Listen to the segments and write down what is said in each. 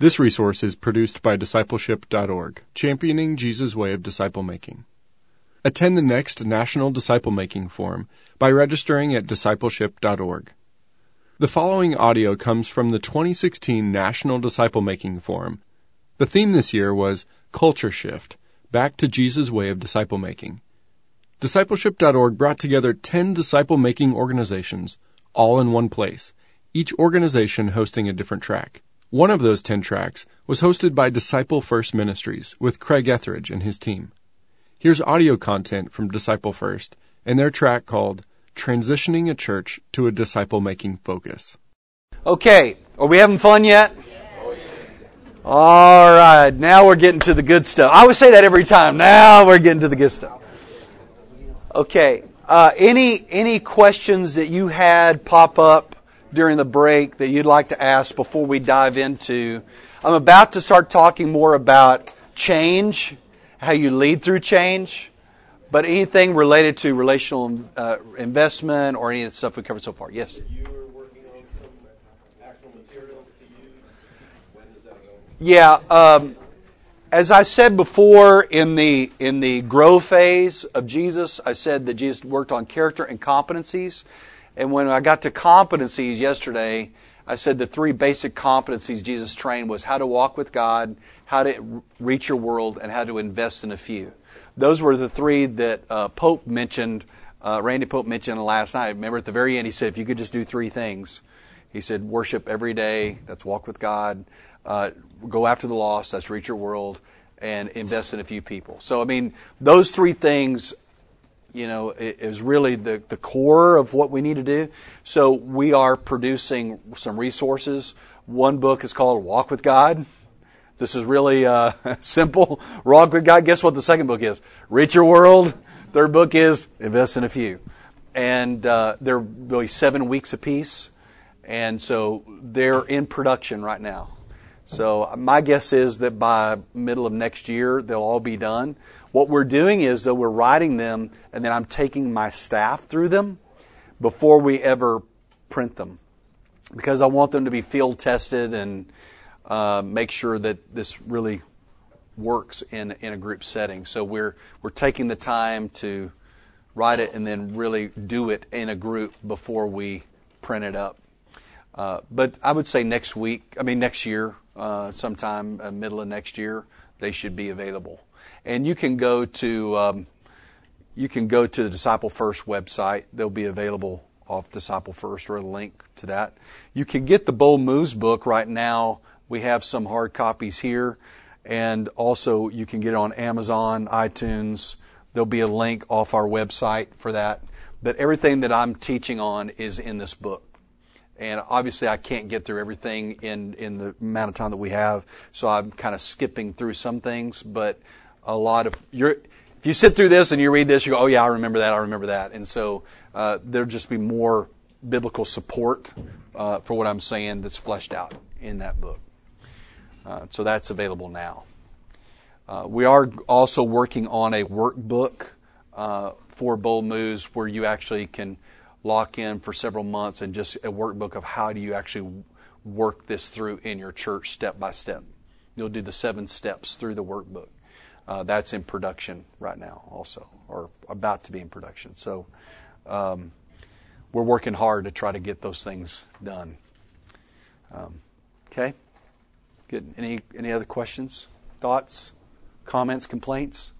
This resource is produced by discipleship.org, championing Jesus' way of disciple making. Attend the next National Disciple Making Forum by registering at discipleship.org. The following audio comes from the 2016 National Disciple Making Forum. The theme this year was Culture Shift Back to Jesus' Way of Disciple Making. Discipleship.org brought together 10 disciple making organizations, all in one place, each organization hosting a different track. One of those 10 tracks was hosted by Disciple First Ministries with Craig Etheredge and his team. Here's audio content from Disciple First and their track called Transitioning a Church to a Disciple Making Focus. Okay, are we having fun yet? All right, now we're getting to the good stuff. I always say that every time. Now we're getting to the good stuff. Okay, uh, any any questions that you had pop up during the break that you'd like to ask before we dive into? I'm about to start talking more about change, how you lead through change, but anything related to relational uh, investment or any of the stuff we covered so far. Yes. Yeah, um, as I said before in the in the grow phase of Jesus, I said that Jesus worked on character and competencies. And when I got to competencies yesterday, I said the three basic competencies Jesus trained was how to walk with God, how to reach your world, and how to invest in a few. Those were the three that uh, Pope mentioned, uh, Randy Pope mentioned last night. Remember at the very end, he said, if you could just do three things, he said, worship every day, that's walk with God, uh, go after the lost, that's reach your world, and invest in a few people. So, I mean, those three things you know, is really the, the core of what we need to do. So we are producing some resources. One book is called Walk with God. This is really uh, simple. Walk with God. Guess what the second book is? Reach Your World. Third book is Invest in a Few. And uh, they're really seven weeks apiece. And so they're in production right now. So my guess is that by middle of next year, they'll all be done. What we're doing is, though, we're writing them, and then I'm taking my staff through them before we ever print them, because I want them to be field tested and uh, make sure that this really works in in a group setting. So we're we're taking the time to write it and then really do it in a group before we print it up. Uh, but I would say next week, I mean next year, uh, sometime uh, middle of next year, they should be available and you can go to um, you can go to the Disciple First website. They'll be available off Disciple First or a link to that. You can get the Bold Moves book right now. We have some hard copies here, and also you can get it on Amazon, iTunes. There'll be a link off our website for that. But everything that I'm teaching on is in this book. And obviously, I can't get through everything in, in the amount of time that we have, so I'm kind of skipping through some things. But a lot of you're if you sit through this and you read this, you go, oh yeah, I remember that, I remember that, and so uh, there'll just be more biblical support uh, for what I'm saying that's fleshed out in that book. Uh, so that's available now. Uh, we are also working on a workbook uh, for Bold Moves where you actually can lock in for several months and just a workbook of how do you actually work this through in your church step by step. You'll do the seven steps through the workbook. Uh, that's in production right now, also, or about to be in production. So um, we're working hard to try to get those things done. Um, okay, good. Any any other questions, thoughts, comments, complaints?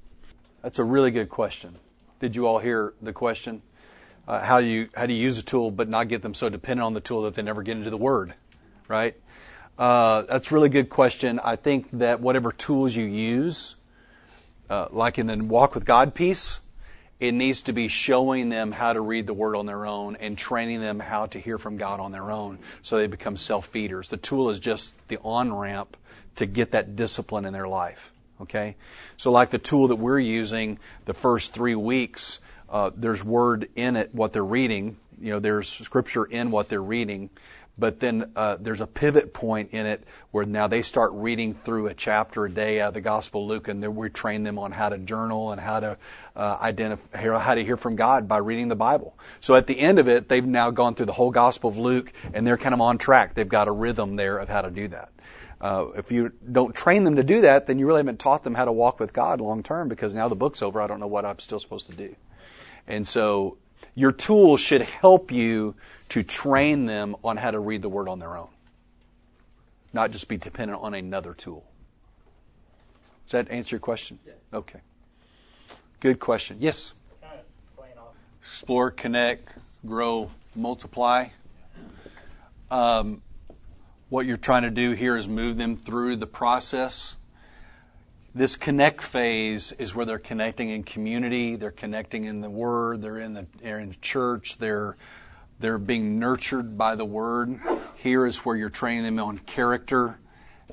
That's a really good question. Did you all hear the question? Uh, how do you how do you use a tool but not get them so dependent on the tool that they never get into the word, right? Uh, that's a really good question. I think that whatever tools you use, uh, like in the walk with God piece, it needs to be showing them how to read the word on their own and training them how to hear from God on their own so they become self feeders. The tool is just the on ramp to get that discipline in their life. Okay? So, like the tool that we're using the first three weeks, uh, there's word in it, what they're reading. You know, there's scripture in what they're reading but then uh, there's a pivot point in it where now they start reading through a chapter a day out of the Gospel of Luke, and then we train them on how to journal and how to uh, identify how to hear from God by reading the Bible. So at the end of it, they've now gone through the whole Gospel of Luke, and they're kind of on track. They've got a rhythm there of how to do that. uh, if you don't train them to do that, then you really haven't taught them how to walk with God long term because now the book's over. I don't know what I'm still supposed to do. And so your tools should help you to train them on how to read the Word on their own, not just be dependent on another tool. Does that answer your question? Yeah. Okay. Good question. Yes? Kind of off. Explore, connect, grow, multiply. Um, what you're trying to do here is move them through the process. This connect phase is where they're connecting in community, they're connecting in the Word, they're in the they're in church, they're they're being nurtured by the Word. Here is where you're training them on character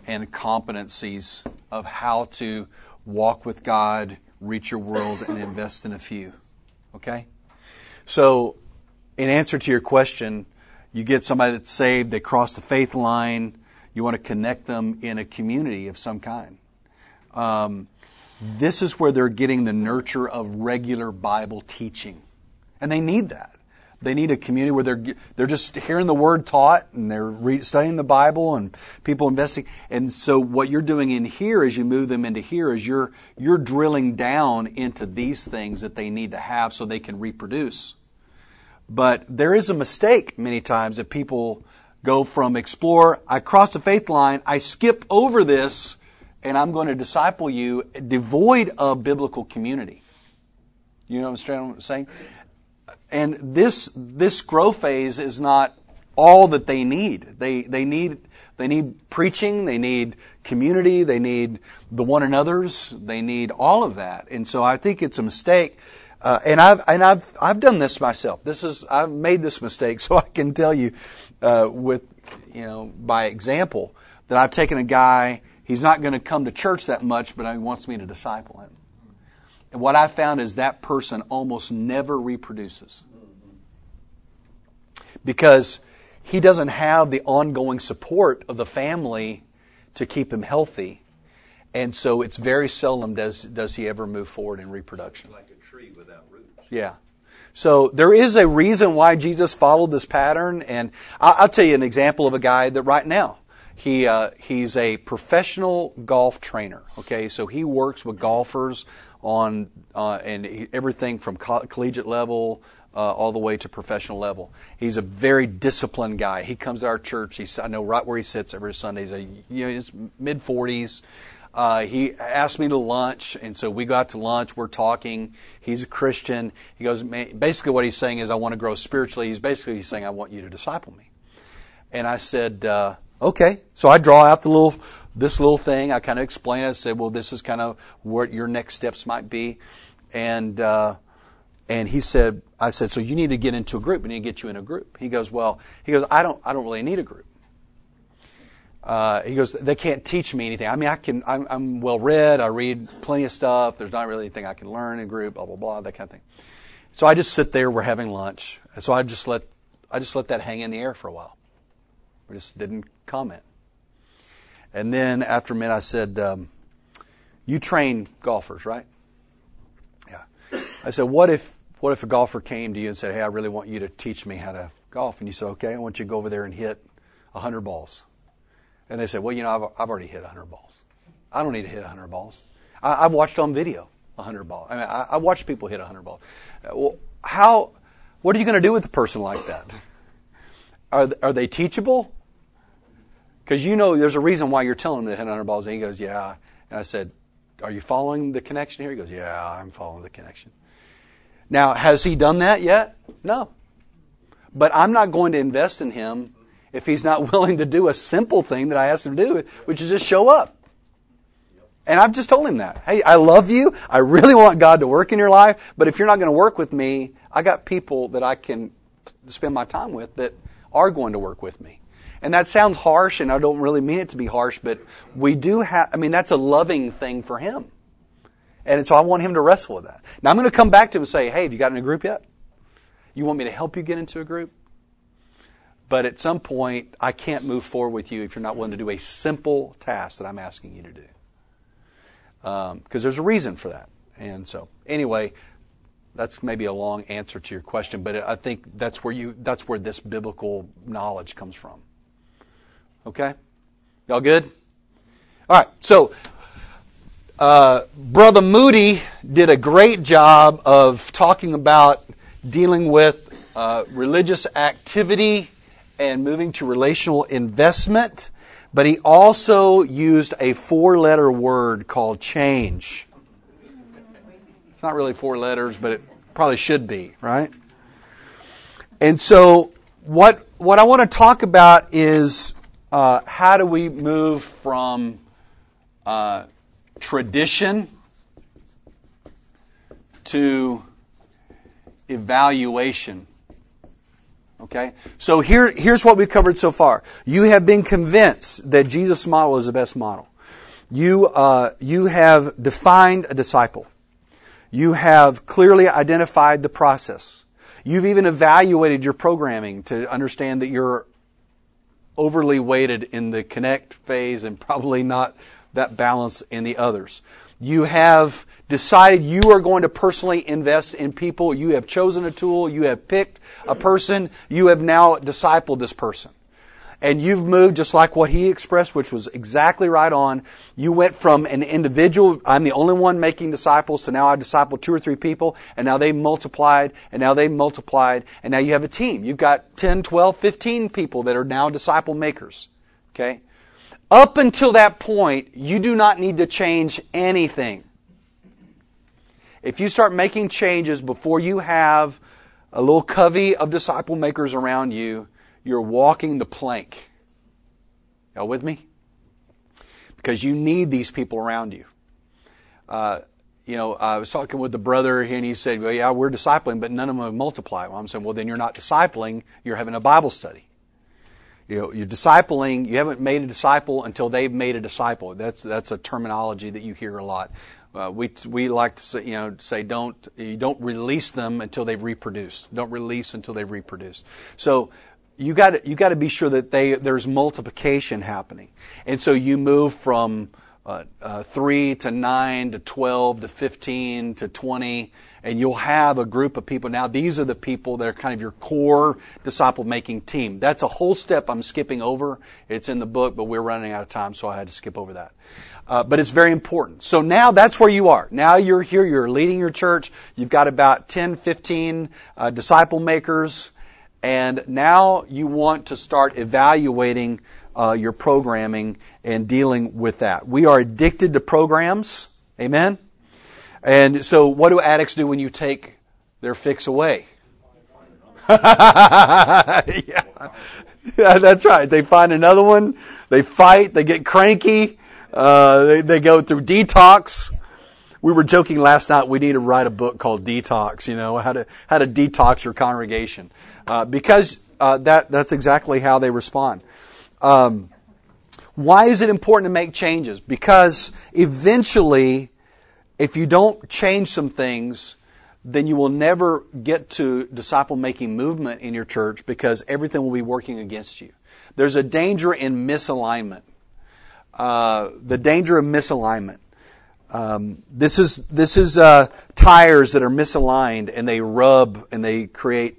and competencies of how to walk with God, reach your world, and invest in a few. Okay? So, in answer to your question, you get somebody that's saved, they cross the faith line, you want to connect them in a community of some kind. Um, this is where they're getting the nurture of regular Bible teaching. And they need that. They need a community where they're they're just hearing the word taught and they're re- studying the Bible and people investing. And so what you're doing in here as you move them into here is you're you're drilling down into these things that they need to have so they can reproduce. But there is a mistake many times that people go from explore, I cross the faith line, I skip over this, and I'm going to disciple you devoid of biblical community. You know what I'm saying? And this this grow phase is not all that they need. They they need they need preaching, they need community, they need the one another's, they need all of that. And so I think it's a mistake. Uh, and I've and I've I've done this myself. This is I've made this mistake, so I can tell you uh, with you know by example that I've taken a guy. He's not going to come to church that much, but he wants me to disciple him. And what I found is that person almost never reproduces because he doesn't have the ongoing support of the family to keep him healthy. And so it's very seldom does, does he ever move forward in reproduction. Like a tree without roots. Yeah. So there is a reason why Jesus followed this pattern, and I'll, I'll tell you an example of a guy that right now he uh, he's a professional golf trainer. Okay, so he works with golfers on uh, and he, everything from co- collegiate level uh, all the way to professional level. He's a very disciplined guy. He comes to our church. He's I know right where he sits every Sunday. He's a you know mid forties. Uh, he asked me to lunch, and so we got to lunch. We're talking. He's a Christian. He goes, basically what he's saying is, I want to grow spiritually. He's basically he's saying, I want you to disciple me. And I said, uh, okay. So I draw out the little, this little thing. I kind of explain it. I said, well, this is kind of what your next steps might be. And, uh, and he said, I said, so you need to get into a group. We need to get you in a group. He goes, well, he goes, I don't, I don't really need a group. Uh, he goes, they can't teach me anything. I mean, I can, I'm, I'm well read. I read plenty of stuff. There's not really anything I can learn in a group, blah, blah, blah, that kind of thing. So I just sit there. We're having lunch. So I just let, I just let that hang in the air for a while. We just didn't comment. And then after a minute, I said, um, you train golfers, right? Yeah. I said, what if, what if a golfer came to you and said, hey, I really want you to teach me how to golf? And you said, okay, I want you to go over there and hit 100 balls. And they said, well, you know, I've, I've already hit 100 balls. I don't need to hit 100 balls. I, I've watched on video 100 balls. I mean, I, I watched people hit 100 balls. Uh, Well, how, what are you going to do with a person like that? Are, are they teachable? Because you know there's a reason why you're telling him to hit 100 balls. And he goes, yeah. And I said, are you following the connection here? He goes, yeah, I'm following the connection. Now, has he done that yet? No. But I'm not going to invest in him if he's not willing to do a simple thing that I asked him to do, which is just show up. And I've just told him that. Hey, I love you. I really want God to work in your life. But if you're not going to work with me, I got people that I can spend my time with that are going to work with me. And that sounds harsh, and I don't really mean it to be harsh, but we do have, I mean, that's a loving thing for him. And so I want him to wrestle with that. Now I'm going to come back to him and say, hey, have you got in a group yet? You want me to help you get into a group? But at some point, I can't move forward with you if you're not willing to do a simple task that I'm asking you to do. Because um, there's a reason for that. And so, anyway, that's maybe a long answer to your question, but I think that's where you that's where this biblical knowledge comes from. Okay? Y'all good? All right, so uh, Brother Moody did a great job of talking about dealing with uh, religious activity and moving to relational investment, but he also used a four letter word called change. It's not really four letters, but it probably should be, right? And so, what, what I want to talk about is uh, how do we move from uh, tradition to evaluation. Okay? So here, here's what we've covered so far. You have been convinced that Jesus' model is the best model. You, uh, you have defined a disciple. You have clearly identified the process. You've even evaluated your programming to understand that you're overly weighted in the connect phase and probably not that balance in the others. You have decided you are going to personally invest in people. You have chosen a tool. You have picked a person. You have now discipled this person. And you've moved just like what he expressed, which was exactly right on. You went from an individual, I'm the only one making disciples, to now I disciple two or three people, and now they multiplied, and now they multiplied, and now you have a team. You've got 10, 12, 15 people that are now disciple makers. Okay? Up until that point, you do not need to change anything. If you start making changes before you have a little covey of disciple makers around you, you're walking the plank. Y'all with me? Because you need these people around you. Uh, you know, I was talking with the brother and he said, well, yeah, we're discipling, but none of them multiply. Well, I'm saying, well, then you're not discipling, you're having a Bible study. You know, you're discipling, you haven't made a disciple until they've made a disciple. That's, that's a terminology that you hear a lot. Uh, we, we like to say, you know, say don't, you don't release them until they've reproduced. Don't release until they've reproduced. So, you got you got to be sure that they there's multiplication happening, and so you move from uh, uh, three to nine to twelve to fifteen to twenty, and you'll have a group of people. Now, these are the people that are kind of your core disciple making team. That's a whole step I'm skipping over. It's in the book, but we're running out of time, so I had to skip over that. Uh, but it's very important. So now that's where you are. Now you're here, you're leading your church. You've got about 10, 15 uh, disciple makers, and now you want to start evaluating uh, your programming and dealing with that. We are addicted to programs. Amen? And so, what do addicts do when you take their fix away? yeah. yeah, that's right. They find another one. They fight. They get cranky. Uh, they, they go through detox. We were joking last night. We need to write a book called Detox. You know how to how to detox your congregation uh, because uh, that that's exactly how they respond. Um, why is it important to make changes? Because eventually if you don't change some things, then you will never get to disciple making movement in your church because everything will be working against you. There's a danger in misalignment. Uh, the danger of misalignment. Um, this is this is uh, tires that are misaligned and they rub and they create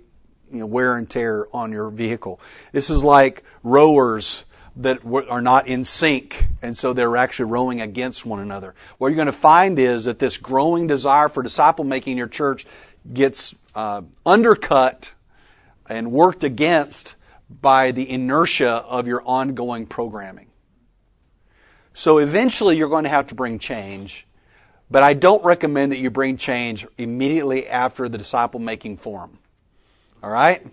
you know, wear and tear on your vehicle. This is like rowers that are not in sync, and so they're actually rowing against one another. What you're going to find is that this growing desire for disciple making in your church gets uh, undercut and worked against by the inertia of your ongoing programming. So eventually you're going to have to bring change, but I don't recommend that you bring change immediately after the disciple making forum. All right?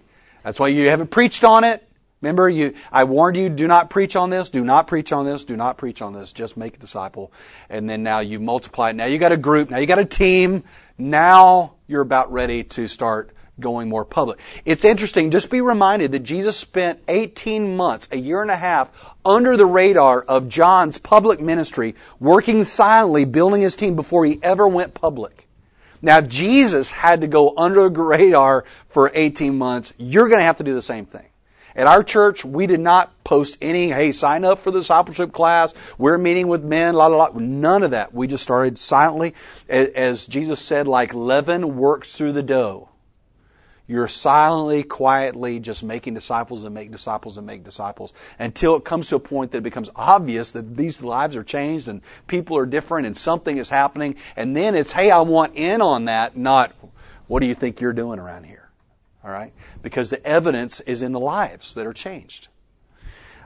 That's why you haven't preached on it. Remember, you, I warned you, do not preach on this, do not preach on this, do not preach on this, just make a disciple. And then now you multiply it. Now you got a group, now you got a team, now you're about ready to start going more public. It's interesting, just be reminded that Jesus spent 18 months, a year and a half, under the radar of John's public ministry, working silently, building his team before he ever went public. Now Jesus had to go under the radar for 18 months. You're going to have to do the same thing. At our church, we did not post any, hey, sign up for the discipleship class. We're meeting with men, la, la, la. None of that. We just started silently. As Jesus said, like leaven works through the dough. You're silently, quietly just making disciples and make disciples and make disciples until it comes to a point that it becomes obvious that these lives are changed and people are different and something is happening. And then it's, hey, I want in on that, not what do you think you're doing around here? All right? Because the evidence is in the lives that are changed.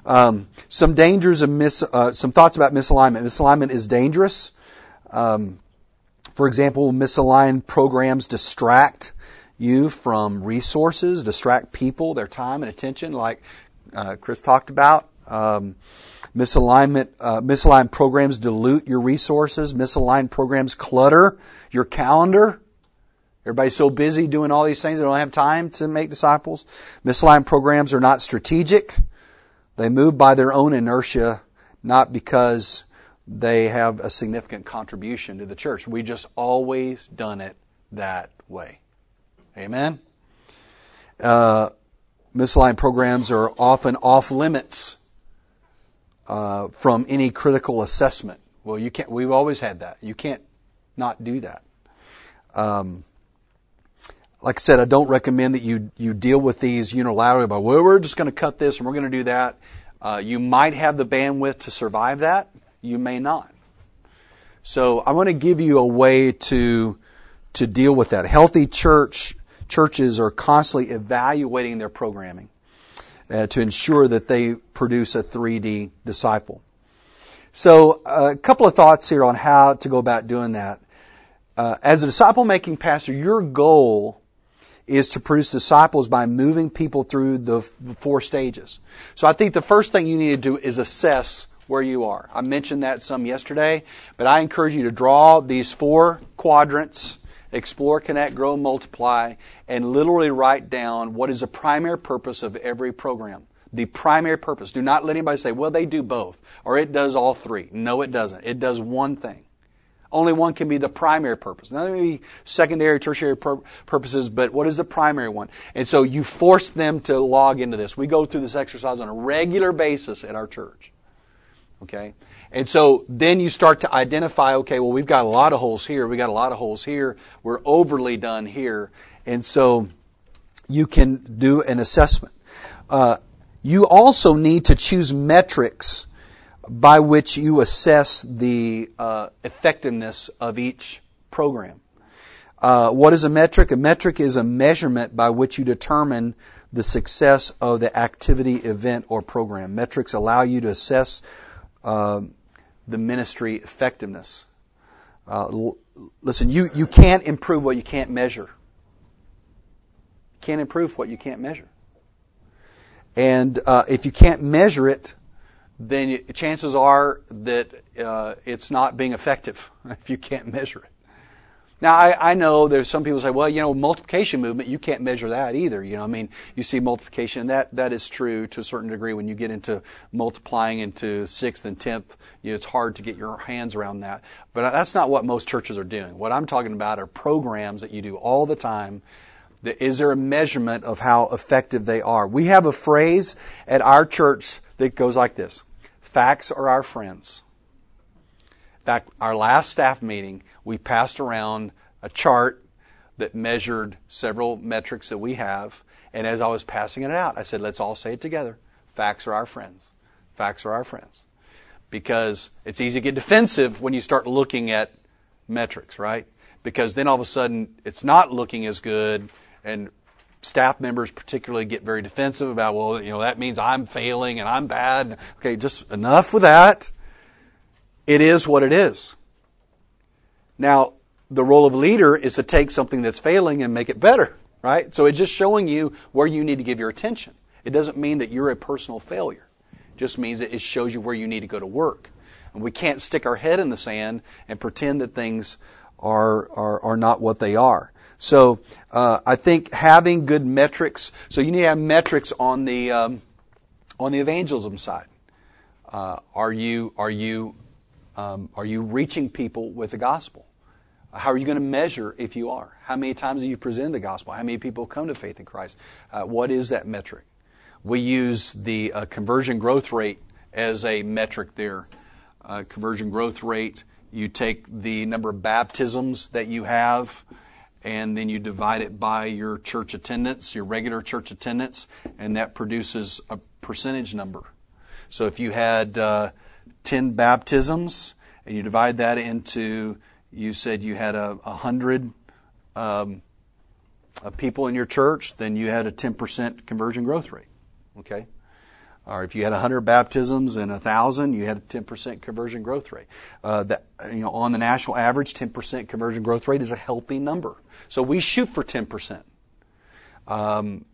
Um, some dangers of mis, uh, some thoughts about misalignment. Misalignment is dangerous. Um, for example, misaligned programs distract you from resources, distract people, their time and attention, like uh, Chris talked about. Um, misalignment, uh, misaligned programs dilute your resources. Misaligned programs clutter your calendar. Everybody's so busy doing all these things they don't have time to make disciples. Misaligned programs are not strategic. They move by their own inertia, not because they have a significant contribution to the church. We just always done it that way. Amen. Uh, misaligned programs are often off limits uh, from any critical assessment. Well, you can't. We've always had that. You can't not do that. Um, like I said, I don't recommend that you you deal with these unilaterally by well, we're just going to cut this and we're going to do that. Uh, you might have the bandwidth to survive that. You may not. So I want to give you a way to to deal with that. Healthy church churches are constantly evaluating their programming uh, to ensure that they produce a 3D disciple. So, uh, a couple of thoughts here on how to go about doing that. Uh, as a disciple making pastor, your goal is to produce disciples by moving people through the, the four stages. So, I think the first thing you need to do is assess where you are. I mentioned that some yesterday, but I encourage you to draw these four quadrants explore, connect, grow, multiply, and literally write down what is the primary purpose of every program. The primary purpose. Do not let anybody say, well, they do both, or it does all three. No, it doesn't. It does one thing. Only one can be the primary purpose. Now, there secondary, tertiary pur- purposes, but what is the primary one? And so you force them to log into this. We go through this exercise on a regular basis at our church. Okay? And so then you start to identify, okay, well, we've got a lot of holes here. We've got a lot of holes here. We're overly done here. And so you can do an assessment. Uh, you also need to choose metrics by which you assess the uh, effectiveness of each program. Uh, what is a metric? A metric is a measurement by which you determine the success of the activity, event, or program. Metrics allow you to assess uh, the ministry effectiveness. Uh, l- listen, you, you can't improve what you can't measure. You Can't improve what you can't measure. And uh, if you can't measure it, then chances are that uh, it's not being effective if you can't measure it. Now, I, I know there's some people say, well, you know, multiplication movement, you can't measure that either. You know, I mean, you see multiplication, and that, that is true to a certain degree when you get into multiplying into sixth and tenth. You know, it's hard to get your hands around that. But that's not what most churches are doing. What I'm talking about are programs that you do all the time. Is there a measurement of how effective they are? We have a phrase at our church that goes like this Facts are our friends. Fact, our last staff meeting, we passed around a chart that measured several metrics that we have. And as I was passing it out, I said, let's all say it together. Facts are our friends. Facts are our friends. Because it's easy to get defensive when you start looking at metrics, right? Because then all of a sudden it's not looking as good and staff members particularly get very defensive about, well, you know, that means I'm failing and I'm bad. Okay, just enough with that. It is what it is. Now, the role of leader is to take something that's failing and make it better, right? So it's just showing you where you need to give your attention. It doesn't mean that you're a personal failure. It just means that it shows you where you need to go to work. And we can't stick our head in the sand and pretend that things are, are, are not what they are. So uh, I think having good metrics. So you need to have metrics on the um, on the evangelism side. Uh, are you are you um, are you reaching people with the gospel? How are you going to measure if you are? How many times have you presented the gospel? How many people come to faith in Christ? Uh, what is that metric? We use the uh, conversion growth rate as a metric there. Uh, conversion growth rate, you take the number of baptisms that you have, and then you divide it by your church attendance, your regular church attendance, and that produces a percentage number. So if you had uh, 10 baptisms, and you divide that into, you said you had a, a hundred um, people in your church, then you had a 10% conversion growth rate. Okay? Or if you had 100 baptisms and 1,000, you had a 10% conversion growth rate. Uh, that, you know, on the national average, 10% conversion growth rate is a healthy number. So we shoot for 10%. Um,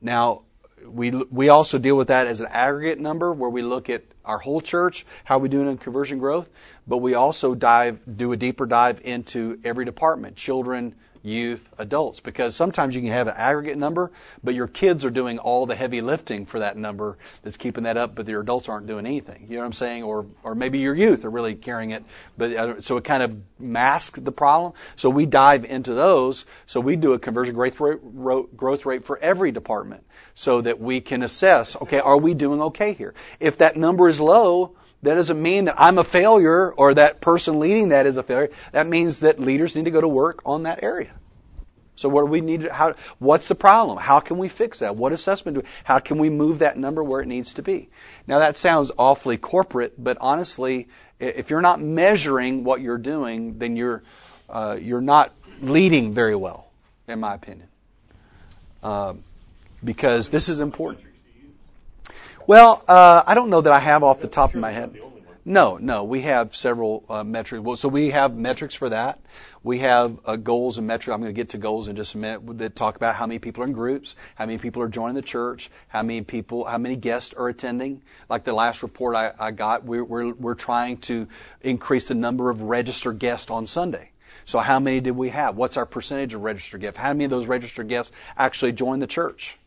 now, we, we also deal with that as an aggregate number where we look at our whole church, how we doing in conversion growth, but we also dive, do a deeper dive into every department, children, youth, adults, because sometimes you can have an aggregate number, but your kids are doing all the heavy lifting for that number that's keeping that up, but your adults aren't doing anything. You know what I'm saying? Or, or maybe your youth are really carrying it, but uh, so it kind of masks the problem. So we dive into those. So we do a conversion growth rate, growth rate for every department so that we can assess, okay, are we doing okay here? If that number is low, that doesn't mean that I'm a failure or that person leading that is a failure. That means that leaders need to go to work on that area. So what do we need to, how, what's the problem? How can we fix that? What assessment do we, how can we move that number where it needs to be? Now that sounds awfully corporate, but honestly, if you're not measuring what you're doing, then you're, uh, you're not leading very well, in my opinion. Uh, because this is important. Well, uh, I don't know that I have off the top of my head. No, no, we have several uh, metrics. Well, so we have metrics for that. We have uh, goals and metrics. I'm going to get to goals in just a minute that talk about how many people are in groups, how many people are joining the church, how many people, how many guests are attending. Like the last report I, I got, we're, we're, we're trying to increase the number of registered guests on Sunday. So how many did we have? What's our percentage of registered guests? How many of those registered guests actually join the church?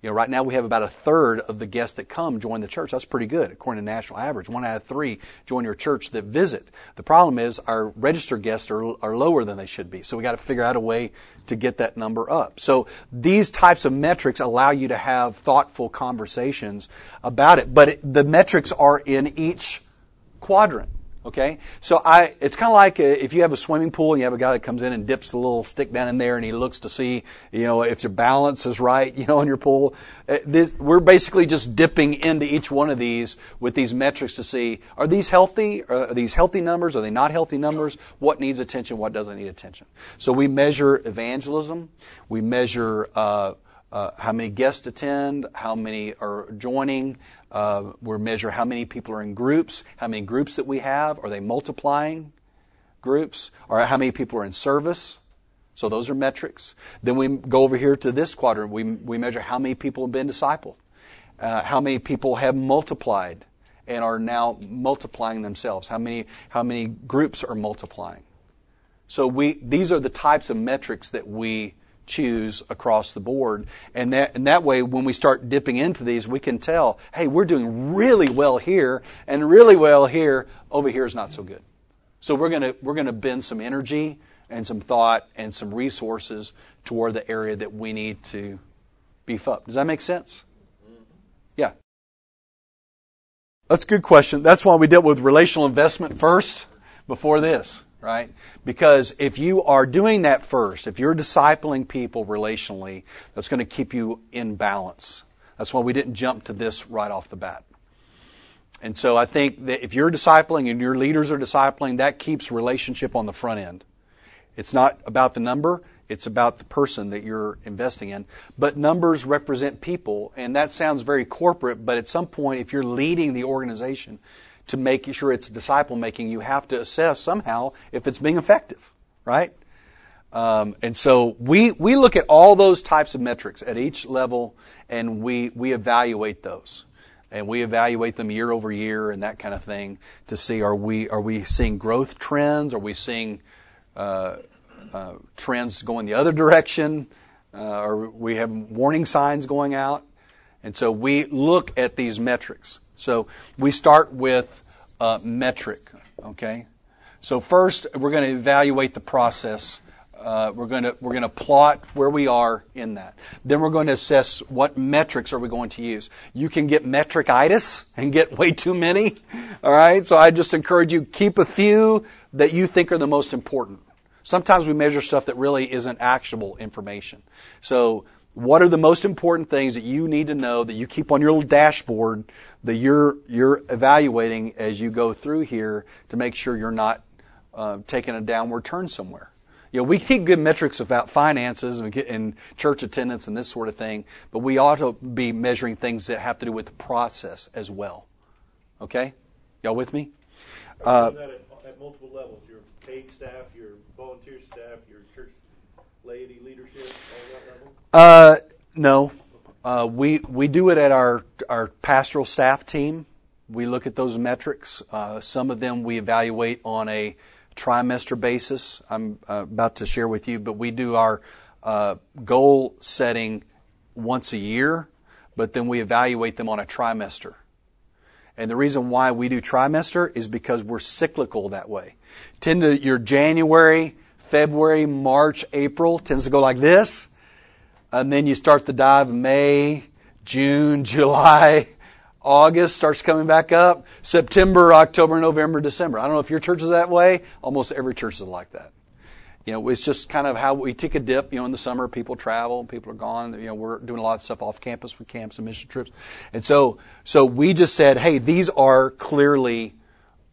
You know, right now we have about a third of the guests that come join the church. That's pretty good according to national average. One out of three join your church that visit. The problem is our registered guests are, are lower than they should be. So we got to figure out a way to get that number up. So these types of metrics allow you to have thoughtful conversations about it. But it, the metrics are in each quadrant. Okay? So I, it's kind of like uh, if you have a swimming pool and you have a guy that comes in and dips a little stick down in there and he looks to see, you know, if your balance is right, you know, in your pool. Uh, this, we're basically just dipping into each one of these with these metrics to see, are these healthy? Are these healthy numbers? Are they not healthy numbers? What needs attention? What doesn't need attention? So we measure evangelism. We measure, uh, uh, how many guests attend, how many are joining. Uh, we measure how many people are in groups, how many groups that we have. Are they multiplying groups? Or how many people are in service? So those are metrics. Then we go over here to this quadrant. We, we measure how many people have been discipled, uh, how many people have multiplied and are now multiplying themselves, how many, how many groups are multiplying. So we, these are the types of metrics that we choose across the board. And that, and that way, when we start dipping into these, we can tell, hey, we're doing really well here and really well here. Over here is not so good. So we're gonna, we're gonna bend some energy and some thought and some resources toward the area that we need to beef up. Does that make sense? Mm-hmm. Yeah. That's a good question. That's why we dealt with relational investment first before this right? Because if you are doing that first, if you're discipling people relationally, that's going to keep you in balance. That's why we didn't jump to this right off the bat. And so I think that if you're discipling and your leaders are discipling, that keeps relationship on the front end. It's not about the number, it's about the person that you're investing in. But numbers represent people, and that sounds very corporate, but at some point, if you're leading the organization, to make sure it's disciple making, you have to assess somehow if it's being effective, right? Um, and so we we look at all those types of metrics at each level, and we we evaluate those, and we evaluate them year over year and that kind of thing to see are we are we seeing growth trends? Are we seeing uh, uh, trends going the other direction? Uh, are we have warning signs going out? And so we look at these metrics. So we start with a metric, okay? So first, we're going to evaluate the process. Uh, we're going to we're going to plot where we are in that. Then we're going to assess what metrics are we going to use. You can get metricitis and get way too many. All right, so I just encourage you keep a few that you think are the most important. Sometimes we measure stuff that really isn't actionable information. So, what are the most important things that you need to know that you keep on your little dashboard that you're you're evaluating as you go through here to make sure you're not uh, taking a downward turn somewhere? You know, we keep good metrics about finances and, and church attendance and this sort of thing, but we ought to be measuring things that have to do with the process as well. Okay, y'all with me? Uh, at, at multiple levels: your paid staff, your volunteer staff, your church laity leadership, all that level. Uh, no, uh, we we do it at our our pastoral staff team. We look at those metrics. Uh, some of them we evaluate on a trimester basis. I'm uh, about to share with you, but we do our uh, goal setting once a year, but then we evaluate them on a trimester. And the reason why we do trimester is because we're cyclical that way. Tend to your January, February, March, April tends to go like this. And then you start the dive May, June, July, August starts coming back up. September, October, November, December. I don't know if your church is that way. Almost every church is like that. You know, it's just kind of how we take a dip. You know, in the summer, people travel, people are gone. You know, we're doing a lot of stuff off campus with camps and mission trips, and so so we just said, hey, these are clearly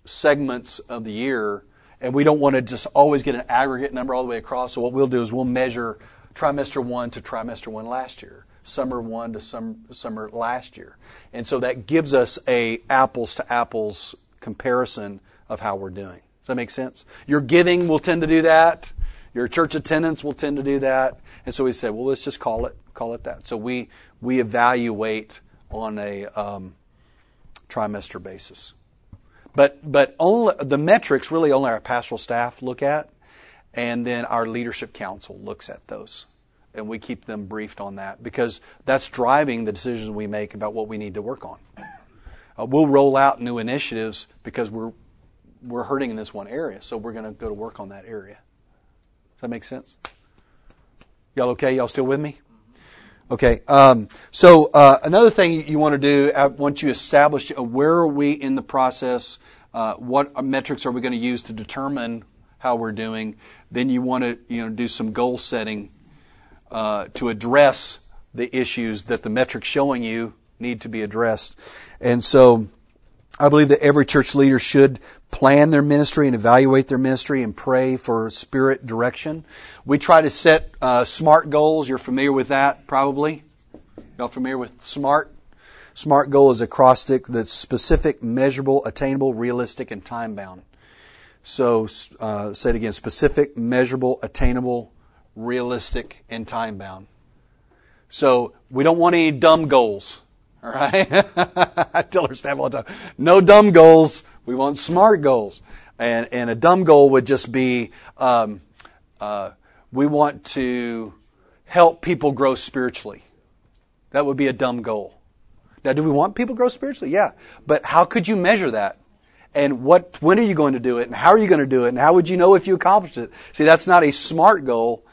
segments of the year, and we don't want to just always get an aggregate number all the way across. So what we'll do is we'll measure trimester one to trimester one last year summer one to summer last year. And so that gives us a apples to apples comparison of how we're doing. Does that make sense? Your giving will tend to do that. Your church attendance will tend to do that. And so we said, well, let's just call it call it that. So we we evaluate on a um, trimester basis. But but only the metrics really only our pastoral staff look at, and then our leadership council looks at those and we keep them briefed on that because that's driving the decisions we make about what we need to work on. Uh, we'll roll out new initiatives because we're we're hurting in this one area, so we're going to go to work on that area. Does that make sense? Y'all okay? Y'all still with me? Okay. Um, so uh, another thing you want to do once you establish uh, where are we in the process, uh, what metrics are we going to use to determine how we're doing, then you want to you know do some goal setting uh, to address the issues that the metrics showing you need to be addressed. And so I believe that every church leader should plan their ministry and evaluate their ministry and pray for spirit direction. We try to set uh, SMART goals. You're familiar with that, probably. Y'all familiar with SMART? SMART goal is acrostic that's specific, measurable, attainable, realistic, and time bound. So, uh, say it again: specific, measurable, attainable, realistic, and time bound. So we don't want any dumb goals. All right? I tell her staff all the time, no dumb goals. We want smart goals. And, and a dumb goal would just be, um, uh, we want to help people grow spiritually. That would be a dumb goal. Now, do we want people to grow spiritually? Yeah. But how could you measure that? And what, when are you going to do it? And how are you going to do it? And how would you know if you accomplished it? See, that's not a smart goal.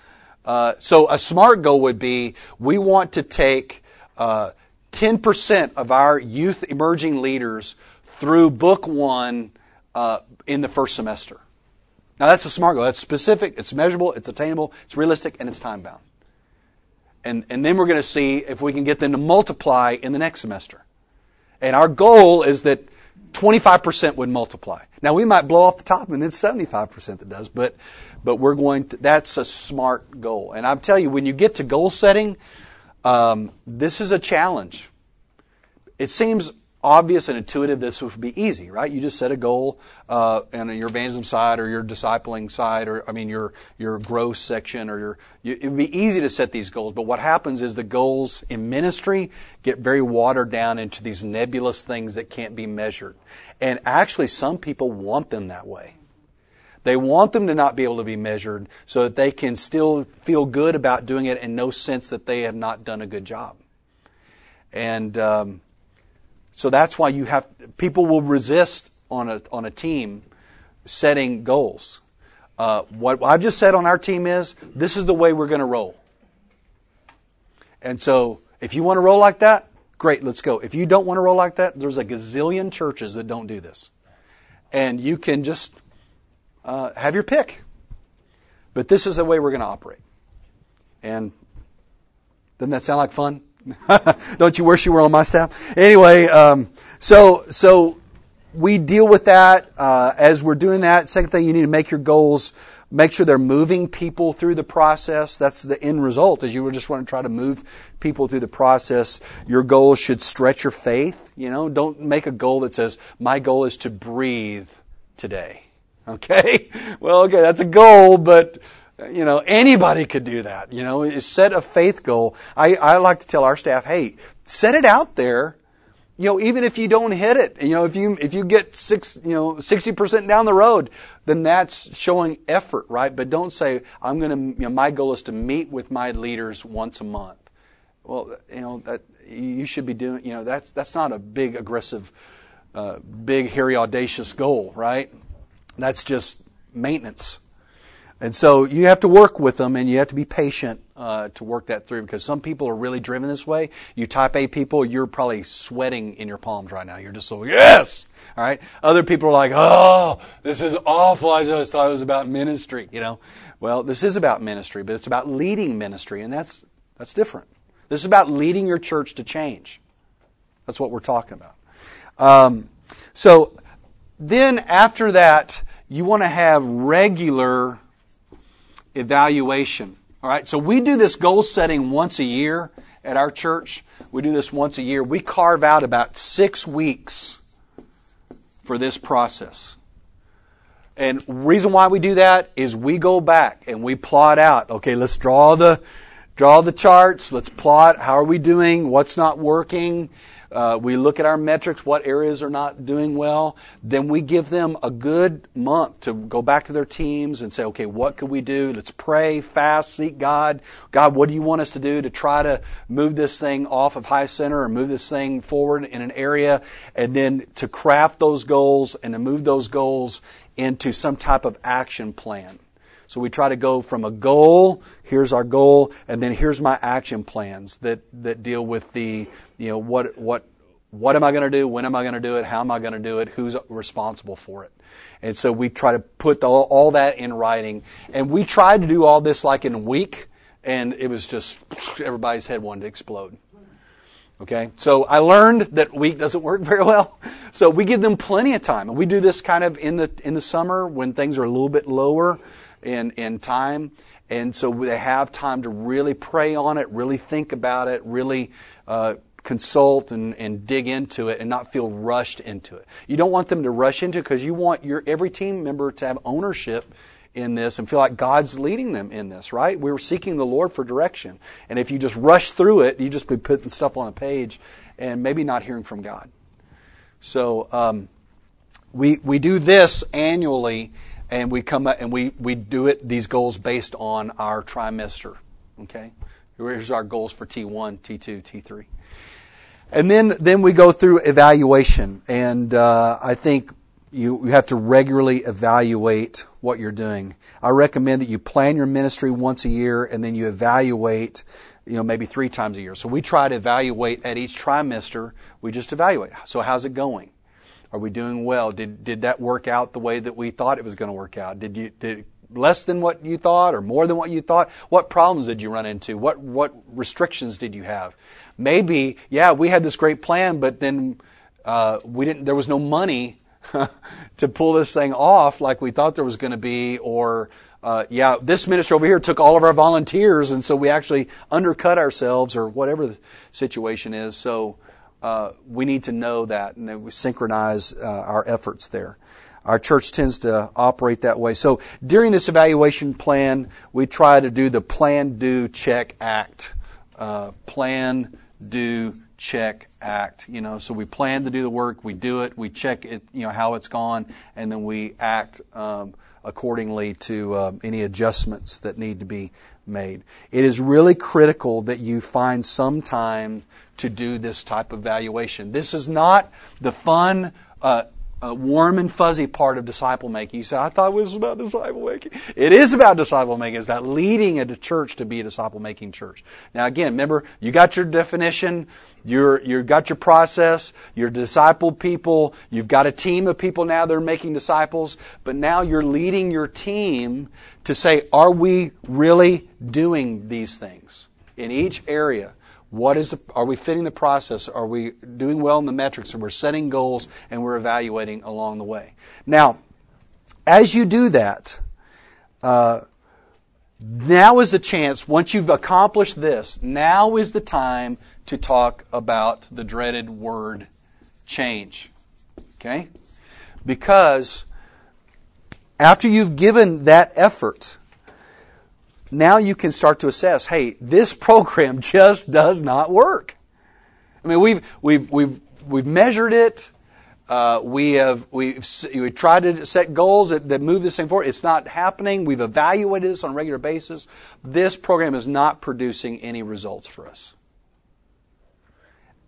Uh, so a smart goal would be we want to take uh, 10% of our youth emerging leaders through book one uh, in the first semester. Now that's a smart goal. That's specific, it's measurable, it's attainable, it's realistic, and it's time bound. And, and then we're going to see if we can get them to multiply in the next semester. And our goal is that 25% would multiply. Now we might blow off the top and it's 75% that does, but but we're going to, that's a smart goal. And I'll tell you, when you get to goal setting, um, this is a challenge. It seems obvious and intuitive this would be easy, right? You just set a goal uh, on your evangelism side or your discipling side, or I mean your your growth section, or your you, it would be easy to set these goals. But what happens is the goals in ministry get very watered down into these nebulous things that can't be measured, and actually some people want them that way. They want them to not be able to be measured so that they can still feel good about doing it and no sense that they have not done a good job. And um, so that's why you have people will resist on a on a team setting goals. Uh, what I've just said on our team is this is the way we're going to roll. And so if you want to roll like that, great, let's go. If you don't want to roll like that, there's a gazillion churches that don't do this. And you can just uh, have your pick. But this is the way we're going to operate. And doesn't that sound like fun? Don't you wish you were on my staff? Anyway, um, so so we deal with that uh, as we're doing that. Second thing, you need to make your goals. Make sure they're moving people through the process. That's the end result. Is you just want to try to move people through the process. Your goals should stretch your faith. You know, don't make a goal that says my goal is to breathe today. Okay, well, okay, that's a goal, but you know, anybody could do that. You know, set a faith goal. I, I like to tell our staff, hey, set it out there. You know, even if you don't hit it, you know, if you if you get six, you know, sixty percent down the road, then that's showing effort, right? But don't say I'm going to. You know, my goal is to meet with my leaders once a month. Well, you know that you should be doing. You know, that's that's not a big aggressive, uh, big hairy audacious goal, right? That's just maintenance. And so you have to work with them and you have to be patient uh, to work that through because some people are really driven this way. You type A people, you're probably sweating in your palms right now. You're just so, yes! All right. Other people are like, oh, this is awful. I just thought it was about ministry, you know. Well, this is about ministry, but it's about leading ministry, and that's, that's different. This is about leading your church to change. That's what we're talking about. Um, so then after that, you want to have regular evaluation. All right, so we do this goal setting once a year at our church. We do this once a year. We carve out about six weeks for this process. And reason why we do that is we go back and we plot out, okay, let's draw the draw the charts, let's plot how are we doing, what's not working, uh, we look at our metrics, what areas are not doing well. Then we give them a good month to go back to their teams and say, okay, what could we do? Let's pray, fast, seek God. God, what do you want us to do to try to move this thing off of high center or move this thing forward in an area? And then to craft those goals and to move those goals into some type of action plan. So we try to go from a goal, here's our goal, and then here's my action plans that, that deal with the, you know, what, what, what am I going to do? When am I going to do it? How am I going to do it? Who's responsible for it? And so we try to put all, all that in writing. And we tried to do all this like in a week, and it was just, everybody's head wanted to explode. Okay, so I learned that week doesn't work very well. So we give them plenty of time, and we do this kind of in the in the summer when things are a little bit lower in in time, and so they have time to really pray on it, really think about it, really uh, consult and, and dig into it and not feel rushed into it. You don't want them to rush into it because you want your every team member to have ownership in this and feel like God's leading them in this, right? We were seeking the Lord for direction. And if you just rush through it, you just be putting stuff on a page and maybe not hearing from God. So um, we we do this annually, and we come up and we we do it these goals based on our trimester. Okay, here's our goals for T1, T2, T3. And then, then we go through evaluation, and uh, I think you, you have to regularly evaluate what you're doing. I recommend that you plan your ministry once a year, and then you evaluate, you know, maybe three times a year. So we try to evaluate at each trimester. We just evaluate. So how's it going? Are we doing well? Did did that work out the way that we thought it was going to work out? Did you did less than what you thought or more than what you thought? What problems did you run into? What what restrictions did you have? maybe, yeah, we had this great plan, but then uh, we didn't. There was no money to pull this thing off like we thought there was going to be, or uh, yeah, this minister over here took all of our volunteers, and so we actually undercut ourselves, or whatever the situation is. So uh, we need to know that, and then we synchronize uh, our efforts there. Our church tends to operate that way. So during this evaluation plan, we try to do the plan, do, check, act. Uh, plan, do, check, act. You know, so we plan to do the work, we do it, we check it, you know, how it's gone, and then we act um, accordingly to uh, any adjustments that need to be made. It is really critical that you find some time to do this type of evaluation. This is not the fun. Uh, uh, warm and fuzzy part of disciple making. You say, I thought it was about disciple making. It is about disciple making. It's about leading a church to be a disciple making church. Now again, remember, you got your definition. You're, you've got your process, you're disciple people, you've got a team of people now that are making disciples, but now you're leading your team to say, are we really doing these things in each area? What is the, are we fitting the process? Are we doing well in the metrics? And we're setting goals and we're evaluating along the way. Now, as you do that, uh, now is the chance, once you've accomplished this, now is the time to talk about the dreaded word change. Okay? Because after you've given that effort, now you can start to assess, hey, this program just does not work. I mean, we've, we've, we've, we've measured it. Uh, we have we've, we've tried to set goals that, that move this thing forward. It's not happening. We've evaluated this on a regular basis. This program is not producing any results for us.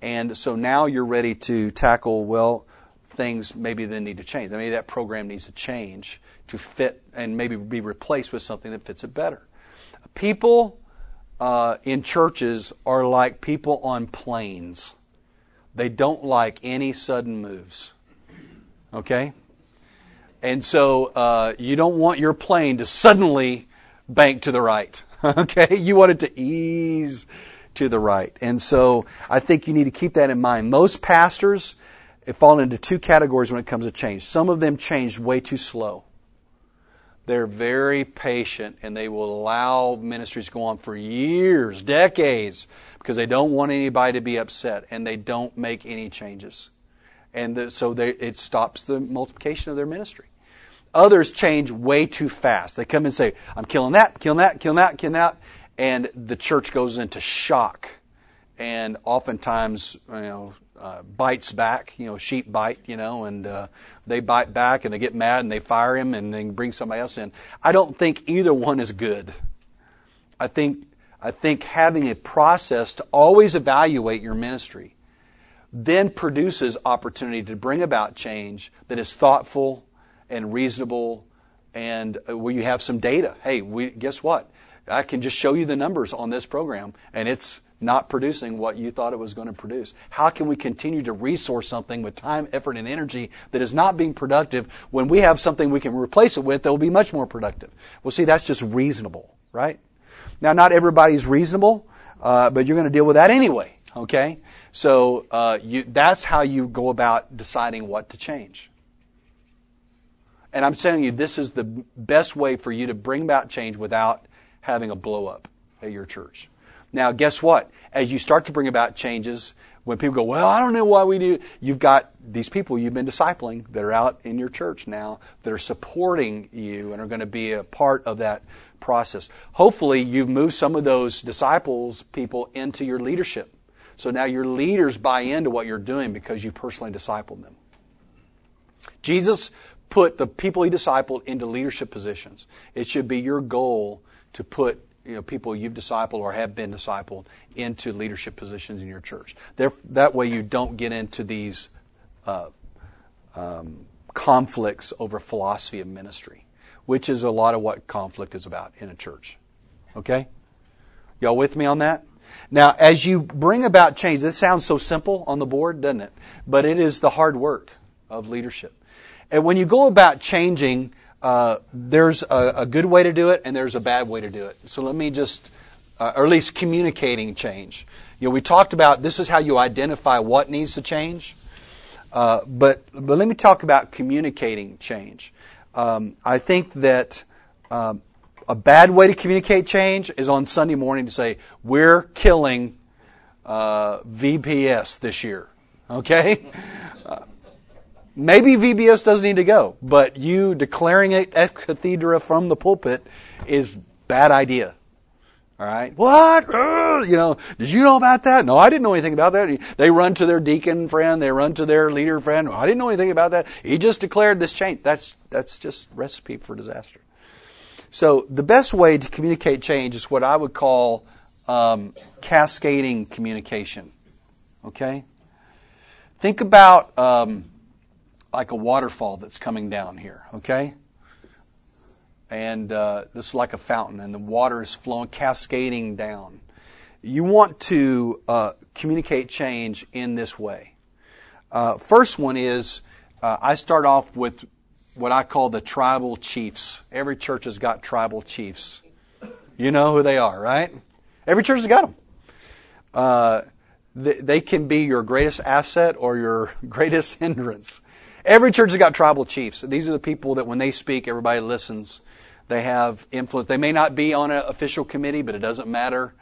And so now you're ready to tackle, well, things maybe then need to change. Maybe that program needs to change to fit and maybe be replaced with something that fits it better. People uh, in churches are like people on planes. They don't like any sudden moves. Okay? And so uh, you don't want your plane to suddenly bank to the right. okay? You want it to ease to the right. And so I think you need to keep that in mind. Most pastors fall into two categories when it comes to change. Some of them change way too slow. They're very patient and they will allow ministries to go on for years, decades, because they don't want anybody to be upset and they don't make any changes. And the, so they, it stops the multiplication of their ministry. Others change way too fast. They come and say, I'm killing that, killing that, killing that, killing that and the church goes into shock and oftentimes you know uh, bites back you know sheep bite you know and uh, they bite back and they get mad and they fire him and then bring somebody else in. I don't think either one is good. I think i think having a process to always evaluate your ministry then produces opportunity to bring about change that is thoughtful and reasonable and uh, where you have some data. Hey we guess what? I can just show you the numbers on this program, and it's not producing what you thought it was going to produce. How can we continue to resource something with time, effort, and energy that is not being productive when we have something we can replace it with that will be much more productive? Well, see, that's just reasonable, right? Now, not everybody's reasonable, uh, but you're going to deal with that anyway, okay? So uh, you, that's how you go about deciding what to change. And I'm telling you, this is the best way for you to bring about change without having a blow up at your church. Now, guess what? As you start to bring about changes, when people go, well, I don't know why we do, you've got these people you've been discipling that are out in your church now that are supporting you and are going to be a part of that process. Hopefully, you've moved some of those disciples people into your leadership. So now your leaders buy into what you're doing because you personally discipled them. Jesus put the people he discipled into leadership positions. It should be your goal to put you know, people you've discipled or have been discipled into leadership positions in your church. that way you don't get into these uh, um, conflicts over philosophy of ministry, which is a lot of what conflict is about in a church. Okay? Y'all with me on that? Now, as you bring about change, this sounds so simple on the board, doesn't it? But it is the hard work of leadership. And when you go about changing, uh, there's a, a, good way to do it and there's a bad way to do it. So let me just, uh, or at least communicating change. You know, we talked about this is how you identify what needs to change. Uh, but but let me talk about communicating change. Um, I think that um, a bad way to communicate change is on Sunday morning to say we're killing uh, VBS this year. Okay, Maybe VBS doesn't need to go, but you declaring it ex cathedra from the pulpit is bad idea. All right. What? you know, did you know about that? No, I didn't know anything about that. They run to their deacon friend. They run to their leader friend. I didn't know anything about that. He just declared this change. That's, that's just recipe for disaster. So the best way to communicate change is what I would call um, cascading communication. Okay. Think about um, like a waterfall that's coming down here, okay? And uh, this is like a fountain, and the water is flowing, cascading down. You want to uh, communicate change in this way. Uh, first one is uh, I start off with what I call the tribal chiefs. Every church has got tribal chiefs. You know who they are, right? Every church has got them. Uh, they, they can be your greatest asset or your greatest hindrance. Every church has got tribal chiefs. These are the people that when they speak, everybody listens. They have influence. They may not be on an official committee, but it doesn't matter.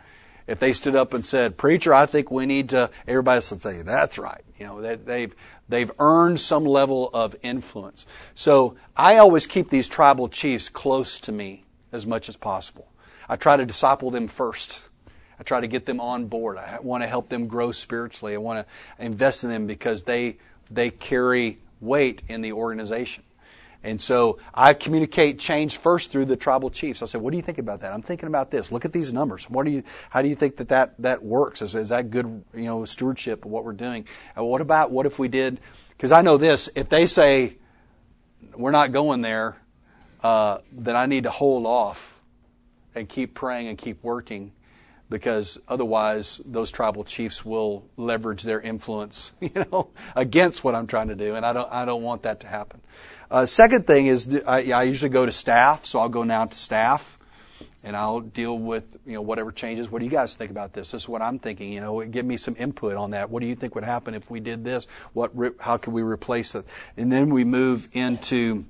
If they stood up and said, "Preacher, I think we need to," everybody else would say, "That's right." You know, they, they've they've earned some level of influence. So I always keep these tribal chiefs close to me as much as possible. I try to disciple them first. I try to get them on board. I want to help them grow spiritually. I want to invest in them because they they carry weight in the organization. And so I communicate change first through the tribal chiefs. I say, "What do you think about that? I'm thinking about this. Look at these numbers. What do you? How do you think that that, that works? Is, is that good? You know, stewardship of what we're doing? And what about what if we did? Because I know this. If they say we're not going there, uh, then I need to hold off and keep praying and keep working because otherwise those tribal chiefs will leverage their influence, you know, against what I'm trying to do, and I don't I don't want that to happen. Uh, second thing is I, I usually go to staff, so I'll go now to staff, and I'll deal with you know whatever changes. What do you guys think about this? This is what I'm thinking. You know, give me some input on that. What do you think would happen if we did this? What how could we replace it? And then we move into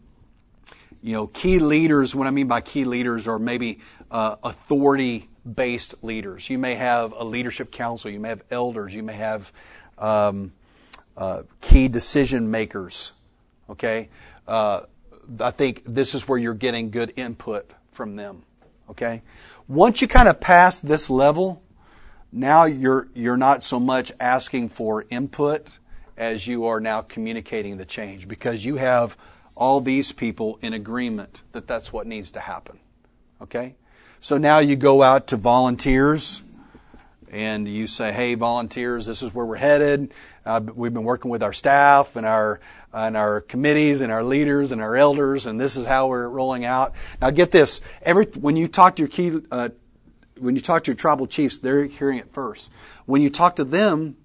you know key leaders. What I mean by key leaders are maybe uh, authority based leaders. You may have a leadership council. You may have elders. You may have um, uh, key decision makers. Okay uh, I think this is where you're getting good input from them. Okay? Once you kind of pass this level, now you're, you're not so much asking for input as you are now communicating the change because you have all these people in agreement that that's what needs to happen. Okay? So now you go out to volunteers and you say, hey, volunteers, this is where we're headed. Uh, we've been working with our staff and our and our committees and our leaders and our elders, and this is how we're rolling out. Now, get this: every when you talk to your key, uh, when you talk to your tribal chiefs, they're hearing it first. When you talk to them,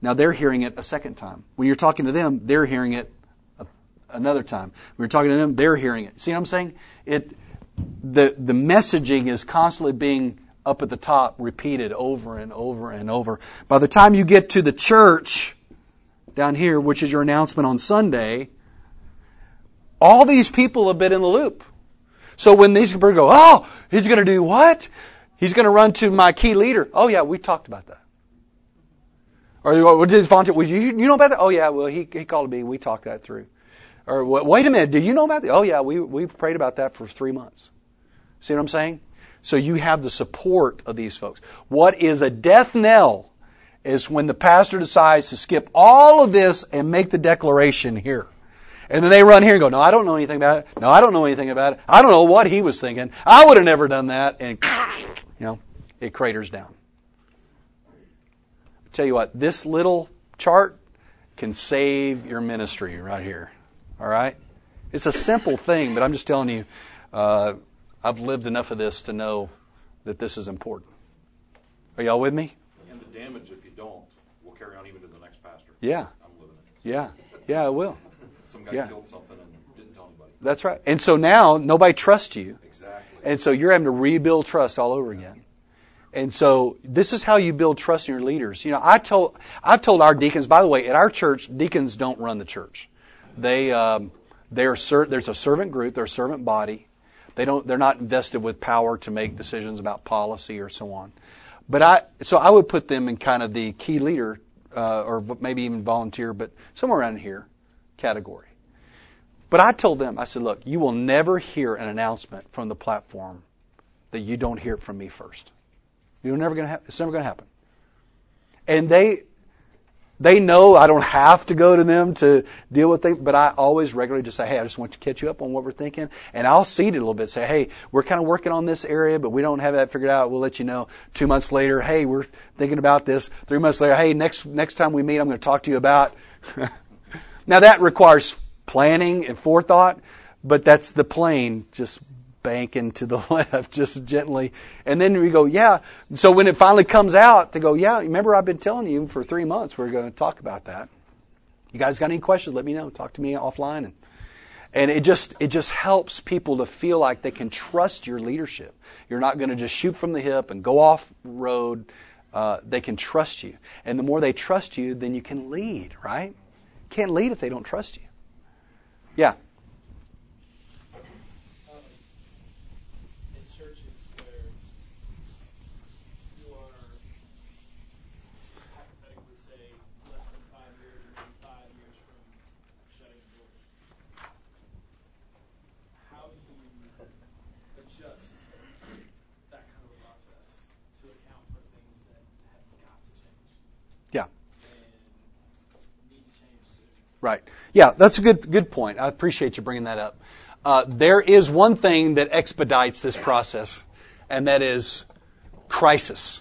now they're hearing it a second time. When you're talking to them, they're hearing it another time. When you're talking to them, they're hearing it. See what I'm saying? It the the messaging is constantly being up at the top, repeated over and over and over. By the time you get to the church down here, which is your announcement on Sunday, all these people have been in the loop. So when these people go, oh, he's going to do what? He's going to run to my key leader. Oh yeah, we talked about that. Or what did volunteer? You, you know about that? Oh yeah, well he, he called me. We talked that through. Or wait a minute, do you know about that? Oh yeah, we we've prayed about that for three months. See what I'm saying? So you have the support of these folks. What is a death knell is when the pastor decides to skip all of this and make the declaration here. And then they run here and go, no, I don't know anything about it. No, I don't know anything about it. I don't know what he was thinking. I would have never done that. And, you know, it craters down. I tell you what, this little chart can save your ministry right here. All right? It's a simple thing, but I'm just telling you, uh, I've lived enough of this to know that this is important. Are y'all with me? And the damage, if you don't, will carry on even to the next pastor. Yeah. I'm living it. Yeah. Yeah, it will. Some guy Yeah. killed something and didn't tell anybody. That's right. And so now nobody trusts you. Exactly. And so you're having to rebuild trust all over again. And so this is how you build trust in your leaders. You know, I told I've told our deacons. By the way, at our church, deacons don't run the church. They um, they're ser- there's a servant group, they're a servant body. They don't they're not invested with power to make decisions about policy or so on. But I so I would put them in kind of the key leader uh, or maybe even volunteer, but somewhere around here category. But I told them, I said, look, you will never hear an announcement from the platform that you don't hear it from me first. You're never going to ha- it's never going to happen. And they they know I don't have to go to them to deal with things, but I always regularly just say, hey, I just want to catch you up on what we're thinking. And I'll seed it a little bit. Say, hey, we're kind of working on this area, but we don't have that figured out. We'll let you know. Two months later, hey, we're thinking about this. Three months later, hey, next, next time we meet, I'm going to talk to you about. now that requires planning and forethought, but that's the plane just banking to the left, just gently. And then we go, yeah. So when it finally comes out, they go, yeah, remember I've been telling you for three months we're going to talk about that. You guys got any questions? Let me know. Talk to me offline. And, and it just, it just helps people to feel like they can trust your leadership. You're not going to just shoot from the hip and go off road. Uh, they can trust you. And the more they trust you, then you can lead, right? Can't lead if they don't trust you. Yeah. in churches where you are, hypothetically say, less than five years, or maybe five years from shutting the doors. How do you adjust that kind of a process to account for things that have got to change Yeah. and need to change soon? Right. Yeah, that's a good good point. I appreciate you bringing that up. Uh, there is one thing that expedites this process, and that is crisis.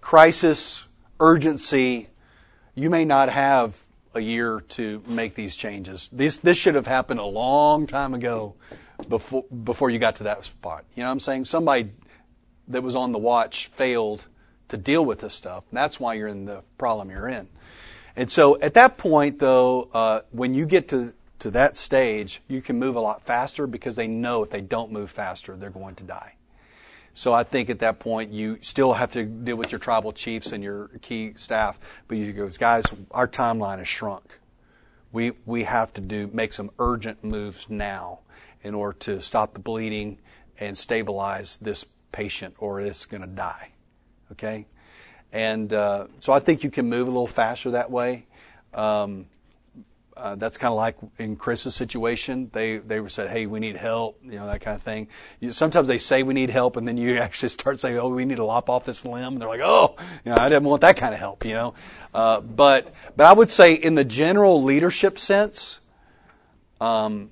Crisis, urgency. You may not have a year to make these changes. This this should have happened a long time ago, before before you got to that spot. You know what I'm saying? Somebody that was on the watch failed to deal with this stuff. That's why you're in the problem you're in. And so at that point, though, uh, when you get to, to that stage, you can move a lot faster because they know if they don't move faster, they're going to die. So I think at that point, you still have to deal with your tribal chiefs and your key staff, but you go, guys, our timeline has shrunk. We, we have to do, make some urgent moves now in order to stop the bleeding and stabilize this patient or it's going to die. Okay? And uh, so I think you can move a little faster that way. Um, uh, that's kind of like in Chris's situation. They they said, "Hey, we need help," you know that kind of thing. You, sometimes they say we need help, and then you actually start saying, "Oh, we need to lop off this limb," and they're like, "Oh, you know, I didn't want that kind of help," you know. Uh, but but I would say in the general leadership sense, um,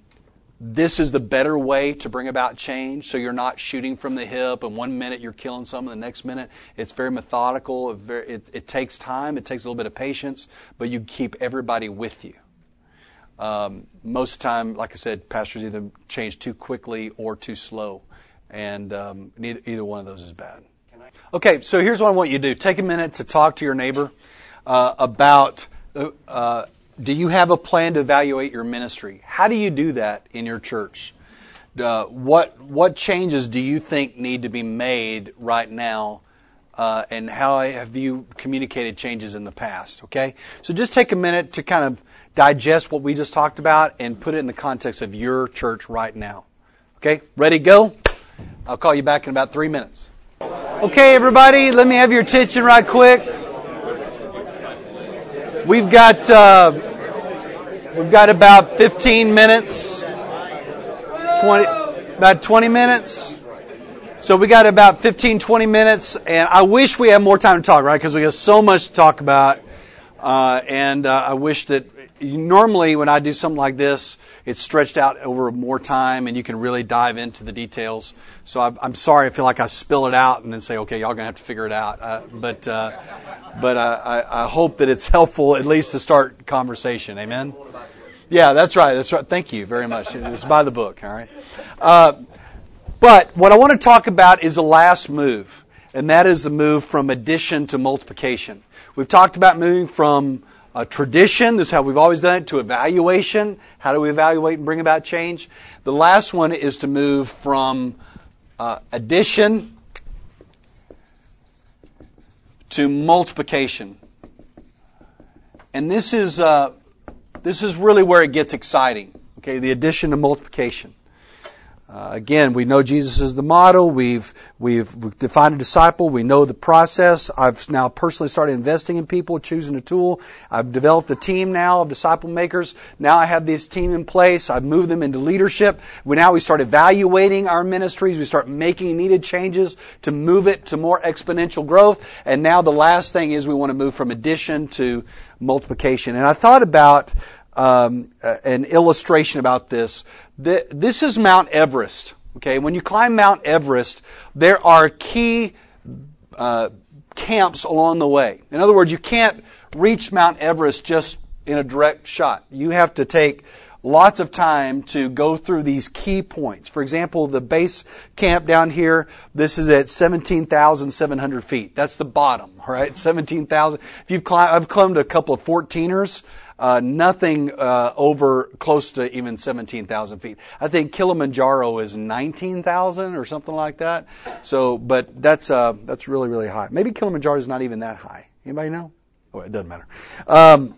this is the better way to bring about change. So you're not shooting from the hip, and one minute you're killing someone, the next minute it's very methodical. It, very, it, it takes time, it takes a little bit of patience, but you keep everybody with you. Um, most of the time, like I said, pastors either change too quickly or too slow, and um, neither, either one of those is bad. Okay, so here's what I want you to do: take a minute to talk to your neighbor uh, about. Uh, uh, do you have a plan to evaluate your ministry? How do you do that in your church? Uh, what what changes do you think need to be made right now? Uh, and how have you communicated changes in the past? Okay, so just take a minute to kind of digest what we just talked about and put it in the context of your church right now. Okay, ready, go. I'll call you back in about three minutes. Okay, everybody, let me have your attention right quick. We've got uh, we've got about 15 minutes, 20 about 20 minutes. So we got about 15, 20 minutes, and I wish we had more time to talk, right? Because we got so much to talk about, uh, and uh, I wish that normally when I do something like this, it's stretched out over more time, and you can really dive into the details. So i am sorry, I feel like I spill it out and then say, okay, y'all gonna have to figure it out. Uh, but uh, but I, I hope that it's helpful at least to start conversation. Amen. Yeah, that's right. That's right. Thank you very much. It's by the book. All right. Uh, but what I want to talk about is the last move, and that is the move from addition to multiplication. We've talked about moving from a tradition, this is how we've always done it, to evaluation. How do we evaluate and bring about change? The last one is to move from uh, addition to multiplication. And this is, uh, this is really where it gets exciting. Okay, the addition to multiplication. Uh, again, we know Jesus is the model. We've, we've, we've defined a disciple. We know the process. I've now personally started investing in people, choosing a tool. I've developed a team now of disciple makers. Now I have this team in place. I've moved them into leadership. We now we start evaluating our ministries. We start making needed changes to move it to more exponential growth. And now the last thing is we want to move from addition to multiplication. And I thought about um, an illustration about this this is Mount Everest. Okay, when you climb Mount Everest, there are key uh, camps along the way. In other words, you can't reach Mount Everest just in a direct shot. You have to take lots of time to go through these key points. For example, the base camp down here, this is at 17,700 feet. That's the bottom, right? 17,000. If you've climbed, I've climbed a couple of 14ers, uh, nothing uh, over close to even 17,000 feet. I think Kilimanjaro is 19,000 or something like that. So, but that's uh, that's really really high. Maybe Kilimanjaro is not even that high. Anybody know? Oh, it doesn't matter. Um,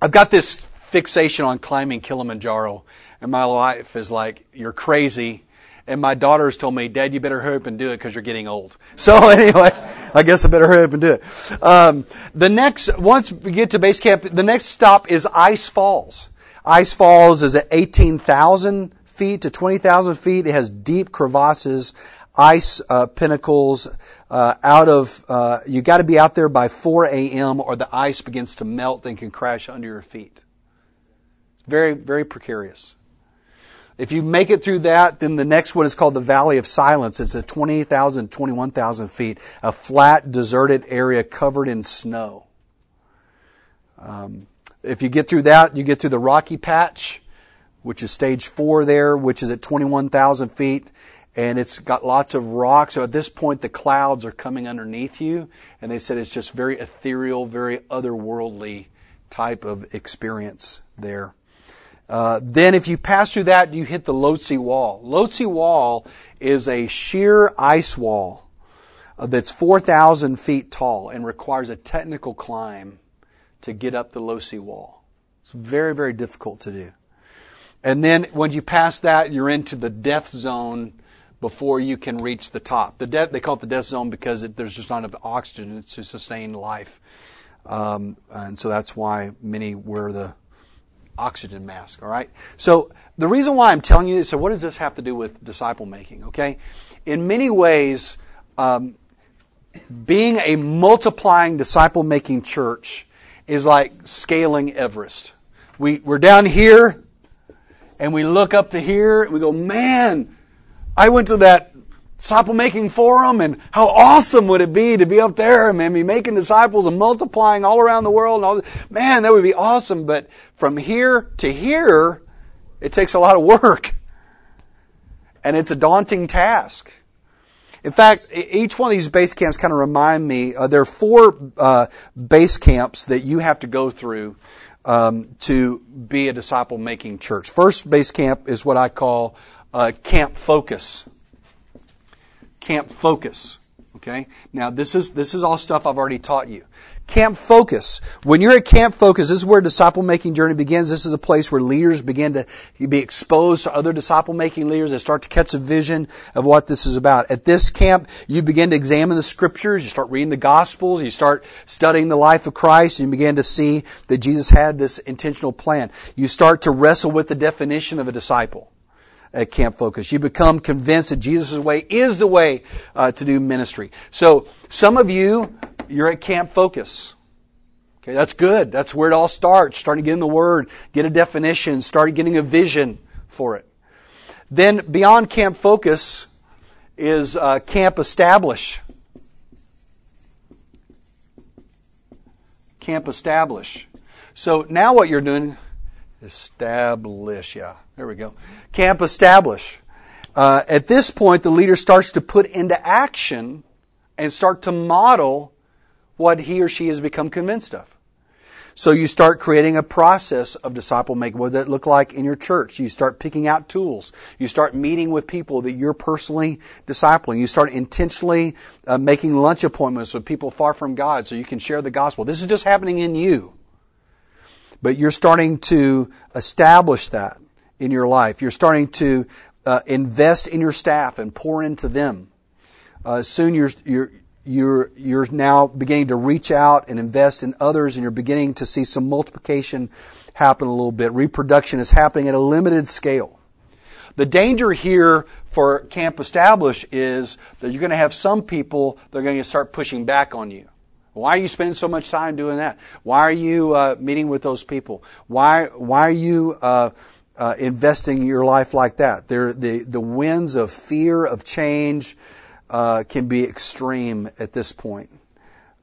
I've got this fixation on climbing Kilimanjaro, and my wife is like, "You're crazy." And my daughters told me, Dad, you better hurry up and do it because you're getting old. So anyway, I guess I better hurry up and do it. Um, the next, once we get to base camp, the next stop is Ice Falls. Ice Falls is at 18,000 feet to 20,000 feet. It has deep crevasses, ice uh, pinnacles. Uh, out of, uh, you got to be out there by 4 a.m. or the ice begins to melt and can crash under your feet. It's very, very precarious. If you make it through that, then the next one is called the Valley of Silence. It's at 20,000, 21,000 feet, a flat, deserted area covered in snow. Um, if you get through that, you get to the Rocky Patch, which is stage four there, which is at 21,000 feet, and it's got lots of rocks. So at this point, the clouds are coming underneath you, and they said it's just very ethereal, very otherworldly type of experience there. Uh, then if you pass through that, you hit the Lhotse Wall. Lhotse Wall is a sheer ice wall uh, that's 4,000 feet tall and requires a technical climb to get up the Lhotse Wall. It's very, very difficult to do. And then when you pass that, you're into the death zone before you can reach the top. The death, they call it the death zone because it, there's just not enough oxygen to sustain life. Um, and so that's why many wear the oxygen mask, all right? So the reason why I'm telling you this, so what does this have to do with disciple making, okay? In many ways, um, being a multiplying disciple making church is like scaling Everest. We, we're down here and we look up to here and we go, man, I went to that disciple making forum and how awesome would it be to be up there and be making disciples and multiplying all around the world and all man that would be awesome. But from here to here it takes a lot of work. And it's a daunting task. In fact each one of these base camps kind of remind me uh, there are four uh, base camps that you have to go through um, to be a disciple making church. First base camp is what i call uh, camp focus Camp Focus. Okay? Now this is, this is all stuff I've already taught you. Camp Focus. When you're at Camp Focus, this is where disciple making journey begins. This is the place where leaders begin to be exposed to other disciple making leaders. They start to catch a vision of what this is about. At this camp, you begin to examine the scriptures. You start reading the gospels. You start studying the life of Christ. And you begin to see that Jesus had this intentional plan. You start to wrestle with the definition of a disciple at Camp Focus. You become convinced that Jesus' way is the way uh, to do ministry. So some of you, you're at Camp Focus. Okay, that's good. That's where it all starts. Starting getting the word, get a definition, start getting a vision for it. Then beyond Camp Focus is uh, Camp Establish. Camp Establish. So now what you're doing, is establish, yeah. There we go. Camp establish. Uh, at this point, the leader starts to put into action and start to model what he or she has become convinced of. So you start creating a process of disciple making. What does that look like in your church? You start picking out tools. You start meeting with people that you're personally discipling. You start intentionally uh, making lunch appointments with people far from God so you can share the gospel. This is just happening in you. But you're starting to establish that in your life. You're starting to uh, invest in your staff and pour into them. Uh, soon you're, you're, you're, you're now beginning to reach out and invest in others and you're beginning to see some multiplication happen a little bit. Reproduction is happening at a limited scale. The danger here for Camp Establish is that you're going to have some people that are going to start pushing back on you. Why are you spending so much time doing that? Why are you uh, meeting with those people? Why why are you uh, uh, investing your life like that. There, the the winds of fear of change uh, can be extreme at this point.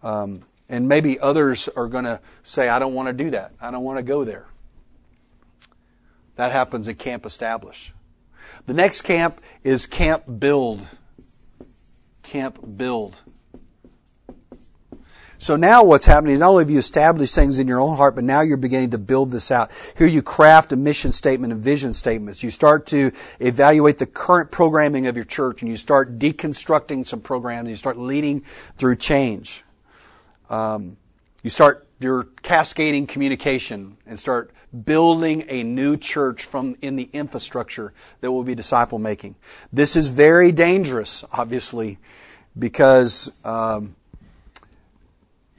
Um, And maybe others are going to say, I don't want to do that. I don't want to go there. That happens at Camp Establish. The next camp is Camp Build. Camp Build. So now what's happening is not only have you established things in your own heart, but now you're beginning to build this out. Here you craft a mission statement and vision statements. You start to evaluate the current programming of your church and you start deconstructing some programs. You start leading through change. Um, you start your cascading communication and start building a new church from in the infrastructure that will be disciple making. This is very dangerous, obviously, because um,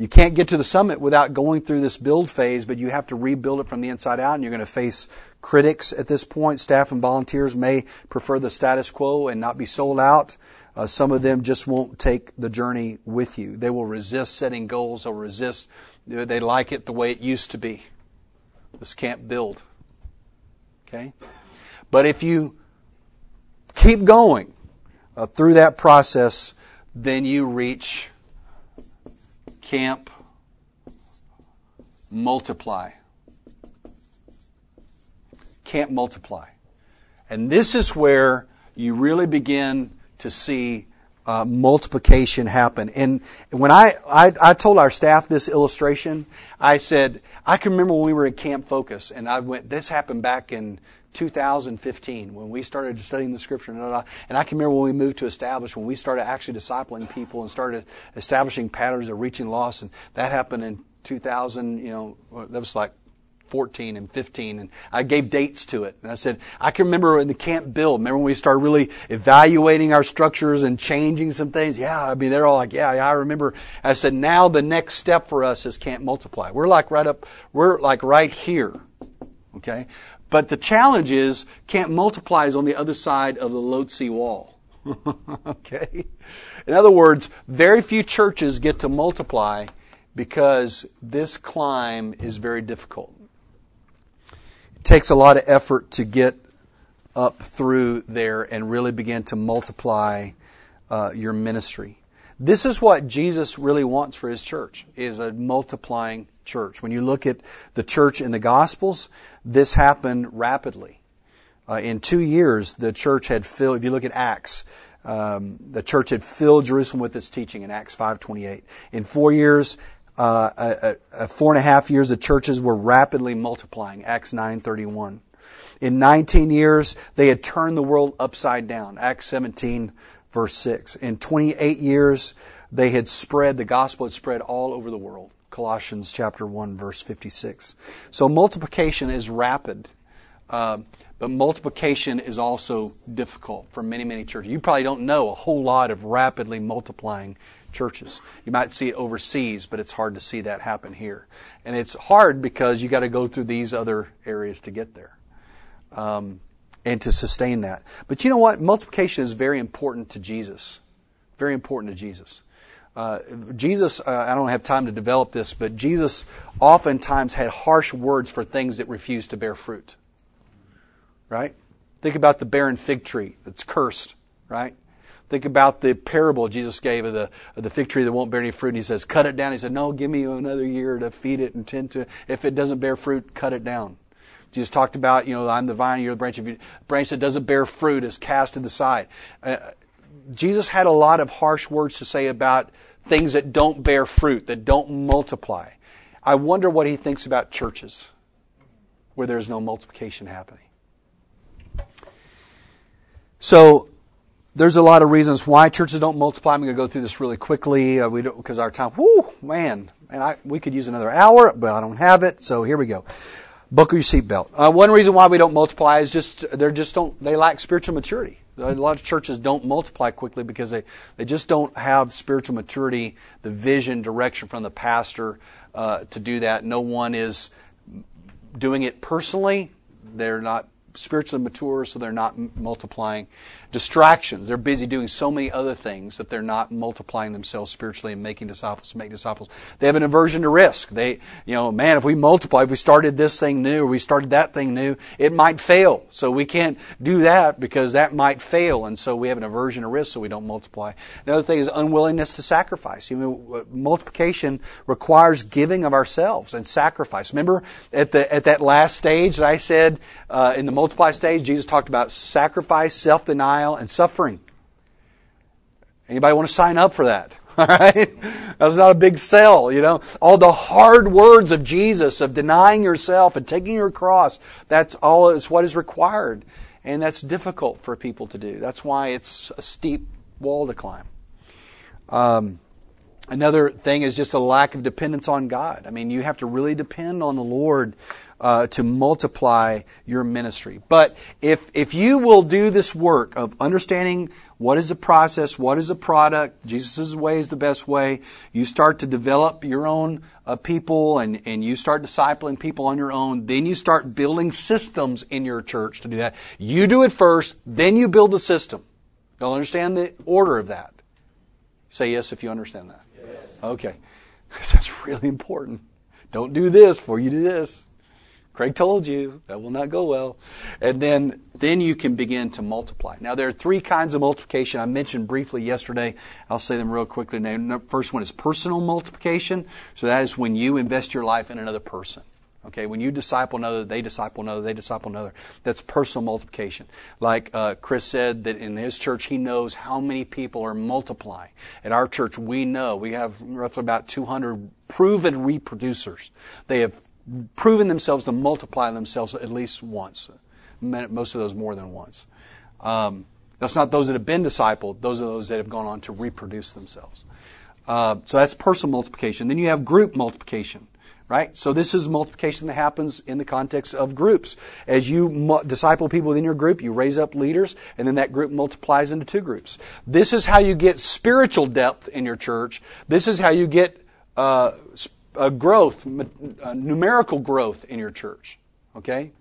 you can't get to the summit without going through this build phase, but you have to rebuild it from the inside out, and you're going to face critics at this point. Staff and volunteers may prefer the status quo and not be sold out. Uh, some of them just won't take the journey with you. They will resist setting goals. They'll resist. They like it the way it used to be. This can't build. Okay? But if you keep going uh, through that process, then you reach camp, multiply. Camp multiply. And this is where you really begin to see uh, multiplication happen. And when I, I, I told our staff this illustration, I said, I can remember when we were at Camp Focus, and I went, this happened back in 2015 when we started studying the scripture and, uh, and I can remember when we moved to establish when we started actually discipling people and started establishing patterns of reaching loss and that happened in 2000 you know that was like 14 and 15 and I gave dates to it. And I said I can remember in the camp build remember when we started really evaluating our structures and changing some things? Yeah I mean they're all like yeah, yeah I remember. I said now the next step for us is camp multiply. We're like right up we're like right here okay but the challenge is Camp Multiply is on the other side of the Lhotse wall. okay? In other words, very few churches get to multiply because this climb is very difficult. It takes a lot of effort to get up through there and really begin to multiply uh, your ministry. This is what Jesus really wants for his church is a multiplying church. When you look at the church in the Gospels, this happened rapidly. Uh, in two years, the church had filled, if you look at Acts, um, the church had filled Jerusalem with its teaching in Acts 5.28. In four years, uh, a, a four and a half years, the churches were rapidly multiplying, Acts 9.31. In 19 years, they had turned the world upside down, Acts 17, verse 6. In 28 years, they had spread, the gospel had spread all over the world. Colossians chapter 1 verse 56. So multiplication is rapid. Uh, but multiplication is also difficult for many, many churches. You probably don't know a whole lot of rapidly multiplying churches. You might see it overseas, but it's hard to see that happen here. And it's hard because you got to go through these other areas to get there. Um, and to sustain that. But you know what? Multiplication is very important to Jesus. Very important to Jesus. Uh, Jesus, uh, I don't have time to develop this, but Jesus oftentimes had harsh words for things that refused to bear fruit. Right? Think about the barren fig tree that's cursed, right? Think about the parable Jesus gave of the, of the fig tree that won't bear any fruit. And he says, cut it down. He said, no, give me another year to feed it and tend to, if it doesn't bear fruit, cut it down. Jesus talked about, you know, I'm the vine, you're the branch. If you, branch that doesn't bear fruit is cast to the side. Uh, Jesus had a lot of harsh words to say about things that don't bear fruit, that don't multiply. I wonder what he thinks about churches where there's no multiplication happening. So, there's a lot of reasons why churches don't multiply. I'm going to go through this really quickly. Uh, we don't, because our time, whoo, man, and I, we could use another hour, but I don't have it. So here we go. Buckle your seatbelt. Uh, one reason why we don't multiply is just, they're just don't, they lack spiritual maturity. A lot of churches don't multiply quickly because they, they just don't have spiritual maturity, the vision, direction from the pastor uh, to do that. No one is doing it personally. They're not spiritually mature, so they're not multiplying. Distractions. They're busy doing so many other things that they're not multiplying themselves spiritually and making disciples, make disciples. They have an aversion to risk. They, you know, man, if we multiply, if we started this thing new or we started that thing new, it might fail. So we can't do that because that might fail. And so we have an aversion to risk, so we don't multiply. Another thing is unwillingness to sacrifice. You know, multiplication requires giving of ourselves and sacrifice. Remember at the, at that last stage that I said, uh, in the multiply stage, Jesus talked about sacrifice, self-denial, and suffering. Anybody want to sign up for that? All right? That's not a big sell, you know. All the hard words of Jesus of denying yourself and taking your cross, that's all is what is required. And that's difficult for people to do. That's why it's a steep wall to climb. Um, another thing is just a lack of dependence on God. I mean, you have to really depend on the Lord uh, to multiply your ministry. But if if you will do this work of understanding what is the process, what is the product, Jesus' way is the best way, you start to develop your own uh, people and, and you start discipling people on your own, then you start building systems in your church to do that. You do it first, then you build the system. You'll understand the order of that. Say yes if you understand that. Yes. Okay. That's really important. Don't do this before you do this. Craig told you that will not go well. And then, then you can begin to multiply. Now there are three kinds of multiplication I mentioned briefly yesterday. I'll say them real quickly. Now, first one is personal multiplication. So that is when you invest your life in another person. Okay, when you disciple another, they disciple another, they disciple another. That's personal multiplication. Like uh, Chris said that in his church, he knows how many people are multiplying. At our church, we know we have roughly about 200 proven reproducers. They have proven themselves to multiply themselves at least once. Most of those more than once. Um, that's not those that have been discipled. Those are those that have gone on to reproduce themselves. Uh, so that's personal multiplication. Then you have group multiplication, right? So this is multiplication that happens in the context of groups. As you mu- disciple people within your group, you raise up leaders, and then that group multiplies into two groups. This is how you get spiritual depth in your church. This is how you get uh, uh, growth, numerical growth in your church. Okay?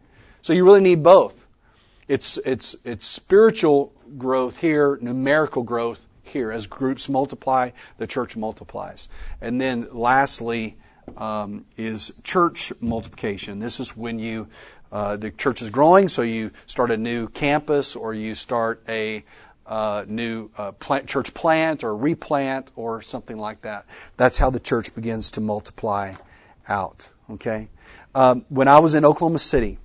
So you really need both. It's, it's, it's spiritual growth here, numerical growth here. As groups multiply, the church multiplies. And then lastly, um, is church multiplication. This is when you, uh, the church is growing, so you start a new campus or you start a, uh, new uh, plant, church plant or replant or something like that. That's how the church begins to multiply out. Okay. Um, when I was in Oklahoma City,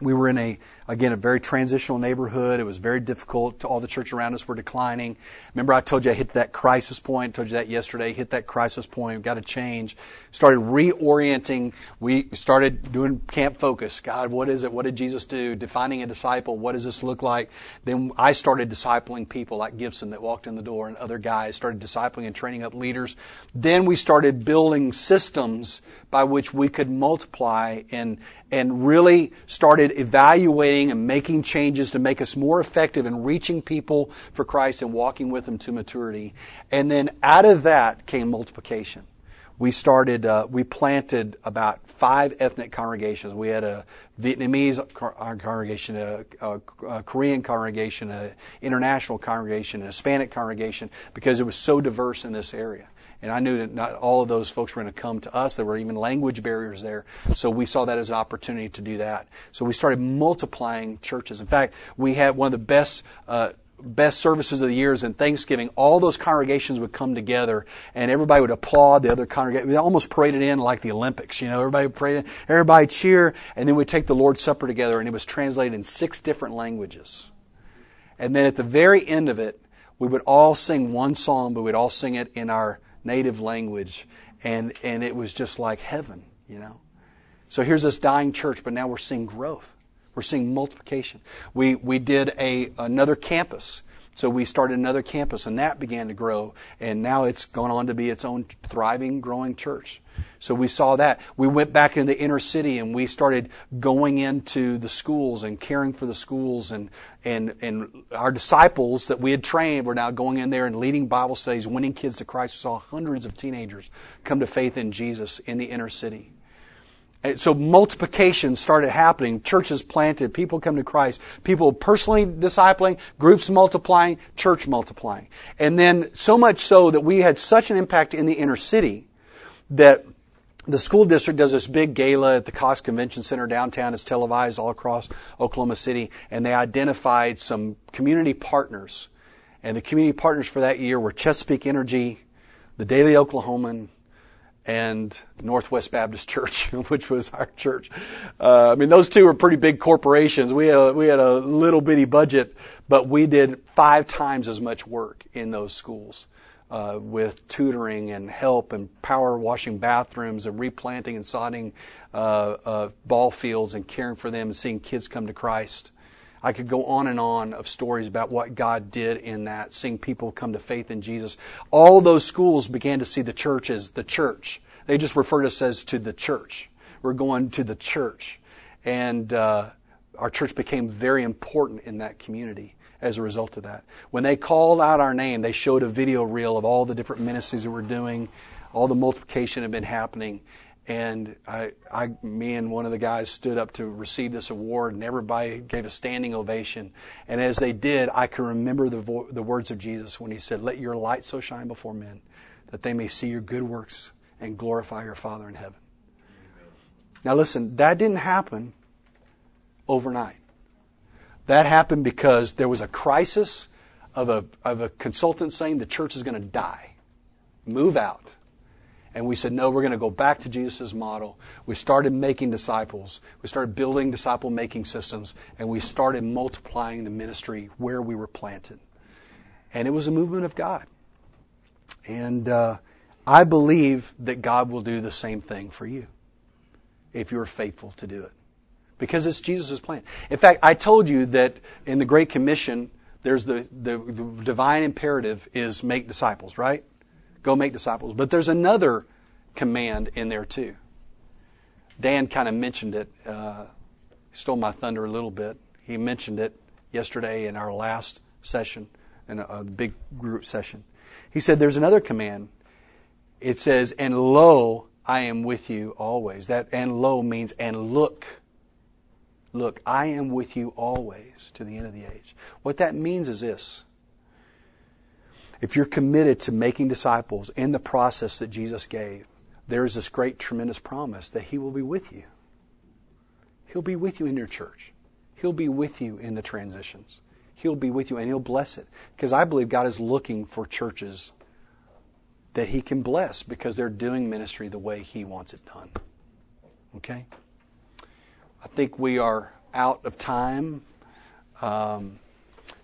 we were in a again a very transitional neighborhood. It was very difficult. All the church around us were declining. Remember, I told you I hit that crisis point. I told you that yesterday. Hit that crisis point. We've got to change. Started reorienting. We started doing camp focus. God, what is it? What did Jesus do? Defining a disciple. What does this look like? Then I started discipling people like Gibson that walked in the door, and other guys started discipling and training up leaders. Then we started building systems by which we could multiply and, and really started evaluating and making changes to make us more effective in reaching people for Christ and walking with them to maturity. And then out of that came multiplication. We started, uh, we planted about five ethnic congregations. We had a Vietnamese uh, congregation, a, a, a Korean congregation, an international congregation, a Hispanic congregation, because it was so diverse in this area. And I knew that not all of those folks were going to come to us. There were even language barriers there. So we saw that as an opportunity to do that. So we started multiplying churches. In fact, we had one of the best, uh, best services of the years in Thanksgiving, all those congregations would come together and everybody would applaud the other congregation. We almost paraded in like the Olympics, you know, everybody prayed, everybody cheer, and then we'd take the Lord's Supper together and it was translated in six different languages. And then at the very end of it, we would all sing one song, but we'd all sing it in our native language, and, and it was just like heaven, you know. So here's this dying church, but now we're seeing growth. We're seeing multiplication. We, we did a, another campus. So we started another campus and that began to grow and now it's gone on to be its own thriving, growing church. So we saw that. We went back in the inner city and we started going into the schools and caring for the schools and, and, and our disciples that we had trained were now going in there and leading Bible studies, winning kids to Christ. We saw hundreds of teenagers come to faith in Jesus in the inner city. And so multiplication started happening. Churches planted, people come to Christ, people personally discipling, groups multiplying, church multiplying. And then so much so that we had such an impact in the inner city that the school district does this big gala at the Cox Convention Center downtown. It's televised all across Oklahoma City, and they identified some community partners. And the community partners for that year were Chesapeake Energy, the Daily Oklahoman, and Northwest Baptist Church, which was our church. Uh, I mean, those two were pretty big corporations. We had a, we had a little bitty budget, but we did five times as much work in those schools uh, with tutoring and help and power washing bathrooms and replanting and sodding uh, uh, ball fields and caring for them and seeing kids come to Christ. I could go on and on of stories about what God did in that, seeing people come to faith in Jesus. All those schools began to see the church as the church. They just referred us as to the church. We're going to the church. And uh, our church became very important in that community as a result of that. When they called out our name, they showed a video reel of all the different ministries that we're doing, all the multiplication that had been happening. And I, I, me and one of the guys stood up to receive this award, and everybody gave a standing ovation. And as they did, I can remember the, vo- the words of Jesus when he said, Let your light so shine before men that they may see your good works and glorify your Father in heaven. Now, listen, that didn't happen overnight. That happened because there was a crisis of a, of a consultant saying the church is going to die, move out. And we said, no, we're going to go back to Jesus' model. We started making disciples. We started building disciple making systems. And we started multiplying the ministry where we were planted. And it was a movement of God. And uh, I believe that God will do the same thing for you if you're faithful to do it because it's Jesus' plan. In fact, I told you that in the Great Commission, there's the, the, the, divine imperative is make disciples, right? Go make disciples. But there's another command in there too. Dan kind of mentioned it. Uh, stole my thunder a little bit. He mentioned it yesterday in our last session, in a, a big group session. He said there's another command. It says, and lo, I am with you always. That and lo means and look Look, I am with you always to the end of the age. What that means is this. If you're committed to making disciples in the process that Jesus gave, there is this great, tremendous promise that He will be with you. He'll be with you in your church. He'll be with you in the transitions. He'll be with you and He'll bless it. Because I believe God is looking for churches that He can bless because they're doing ministry the way He wants it done. Okay? I think we are out of time. Um,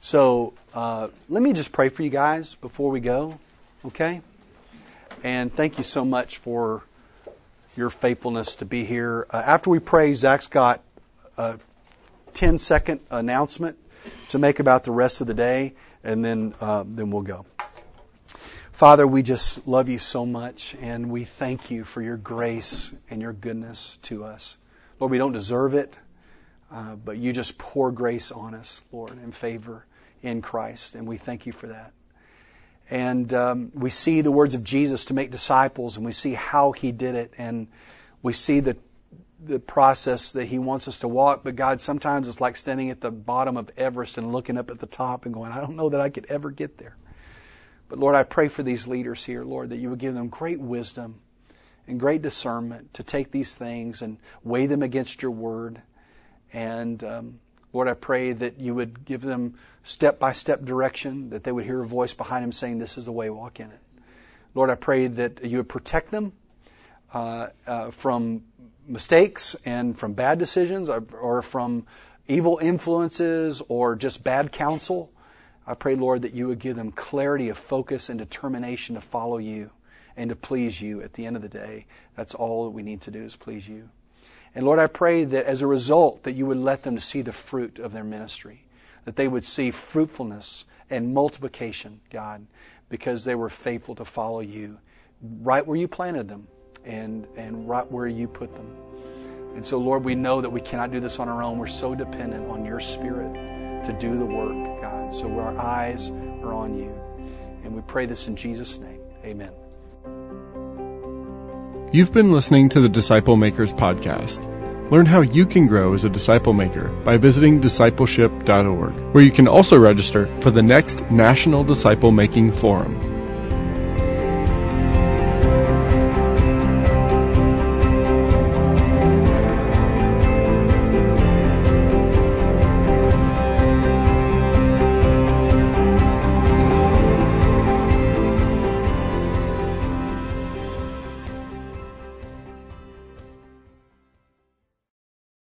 so uh, let me just pray for you guys before we go, okay? And thank you so much for your faithfulness to be here. Uh, after we pray, Zach's got a 10 second announcement to make about the rest of the day, and then, uh, then we'll go. Father, we just love you so much, and we thank you for your grace and your goodness to us. Lord, we don't deserve it, uh, but you just pour grace on us, Lord, in favor in Christ, and we thank you for that. And um, we see the words of Jesus to make disciples, and we see how he did it, and we see the the process that he wants us to walk. But God, sometimes it's like standing at the bottom of Everest and looking up at the top and going, I don't know that I could ever get there. But Lord, I pray for these leaders here, Lord, that you would give them great wisdom and great discernment to take these things and weigh them against your word. And um, Lord, I pray that you would give them step by step direction, that they would hear a voice behind them saying, This is the way, walk in it. Lord, I pray that you would protect them uh, uh, from mistakes and from bad decisions or, or from evil influences or just bad counsel. I pray, Lord, that you would give them clarity of focus and determination to follow you and to please you at the end of the day. That's all that we need to do is please you. And Lord, I pray that as a result that you would let them see the fruit of their ministry, that they would see fruitfulness and multiplication, God, because they were faithful to follow you right where you planted them and, and right where you put them. And so, Lord, we know that we cannot do this on our own. We're so dependent on your Spirit to do the work, God. So our eyes are on you. And we pray this in Jesus' name. Amen. You've been listening to the Disciple Makers Podcast. Learn how you can grow as a disciple maker by visiting discipleship.org, where you can also register for the next National Disciple Making Forum.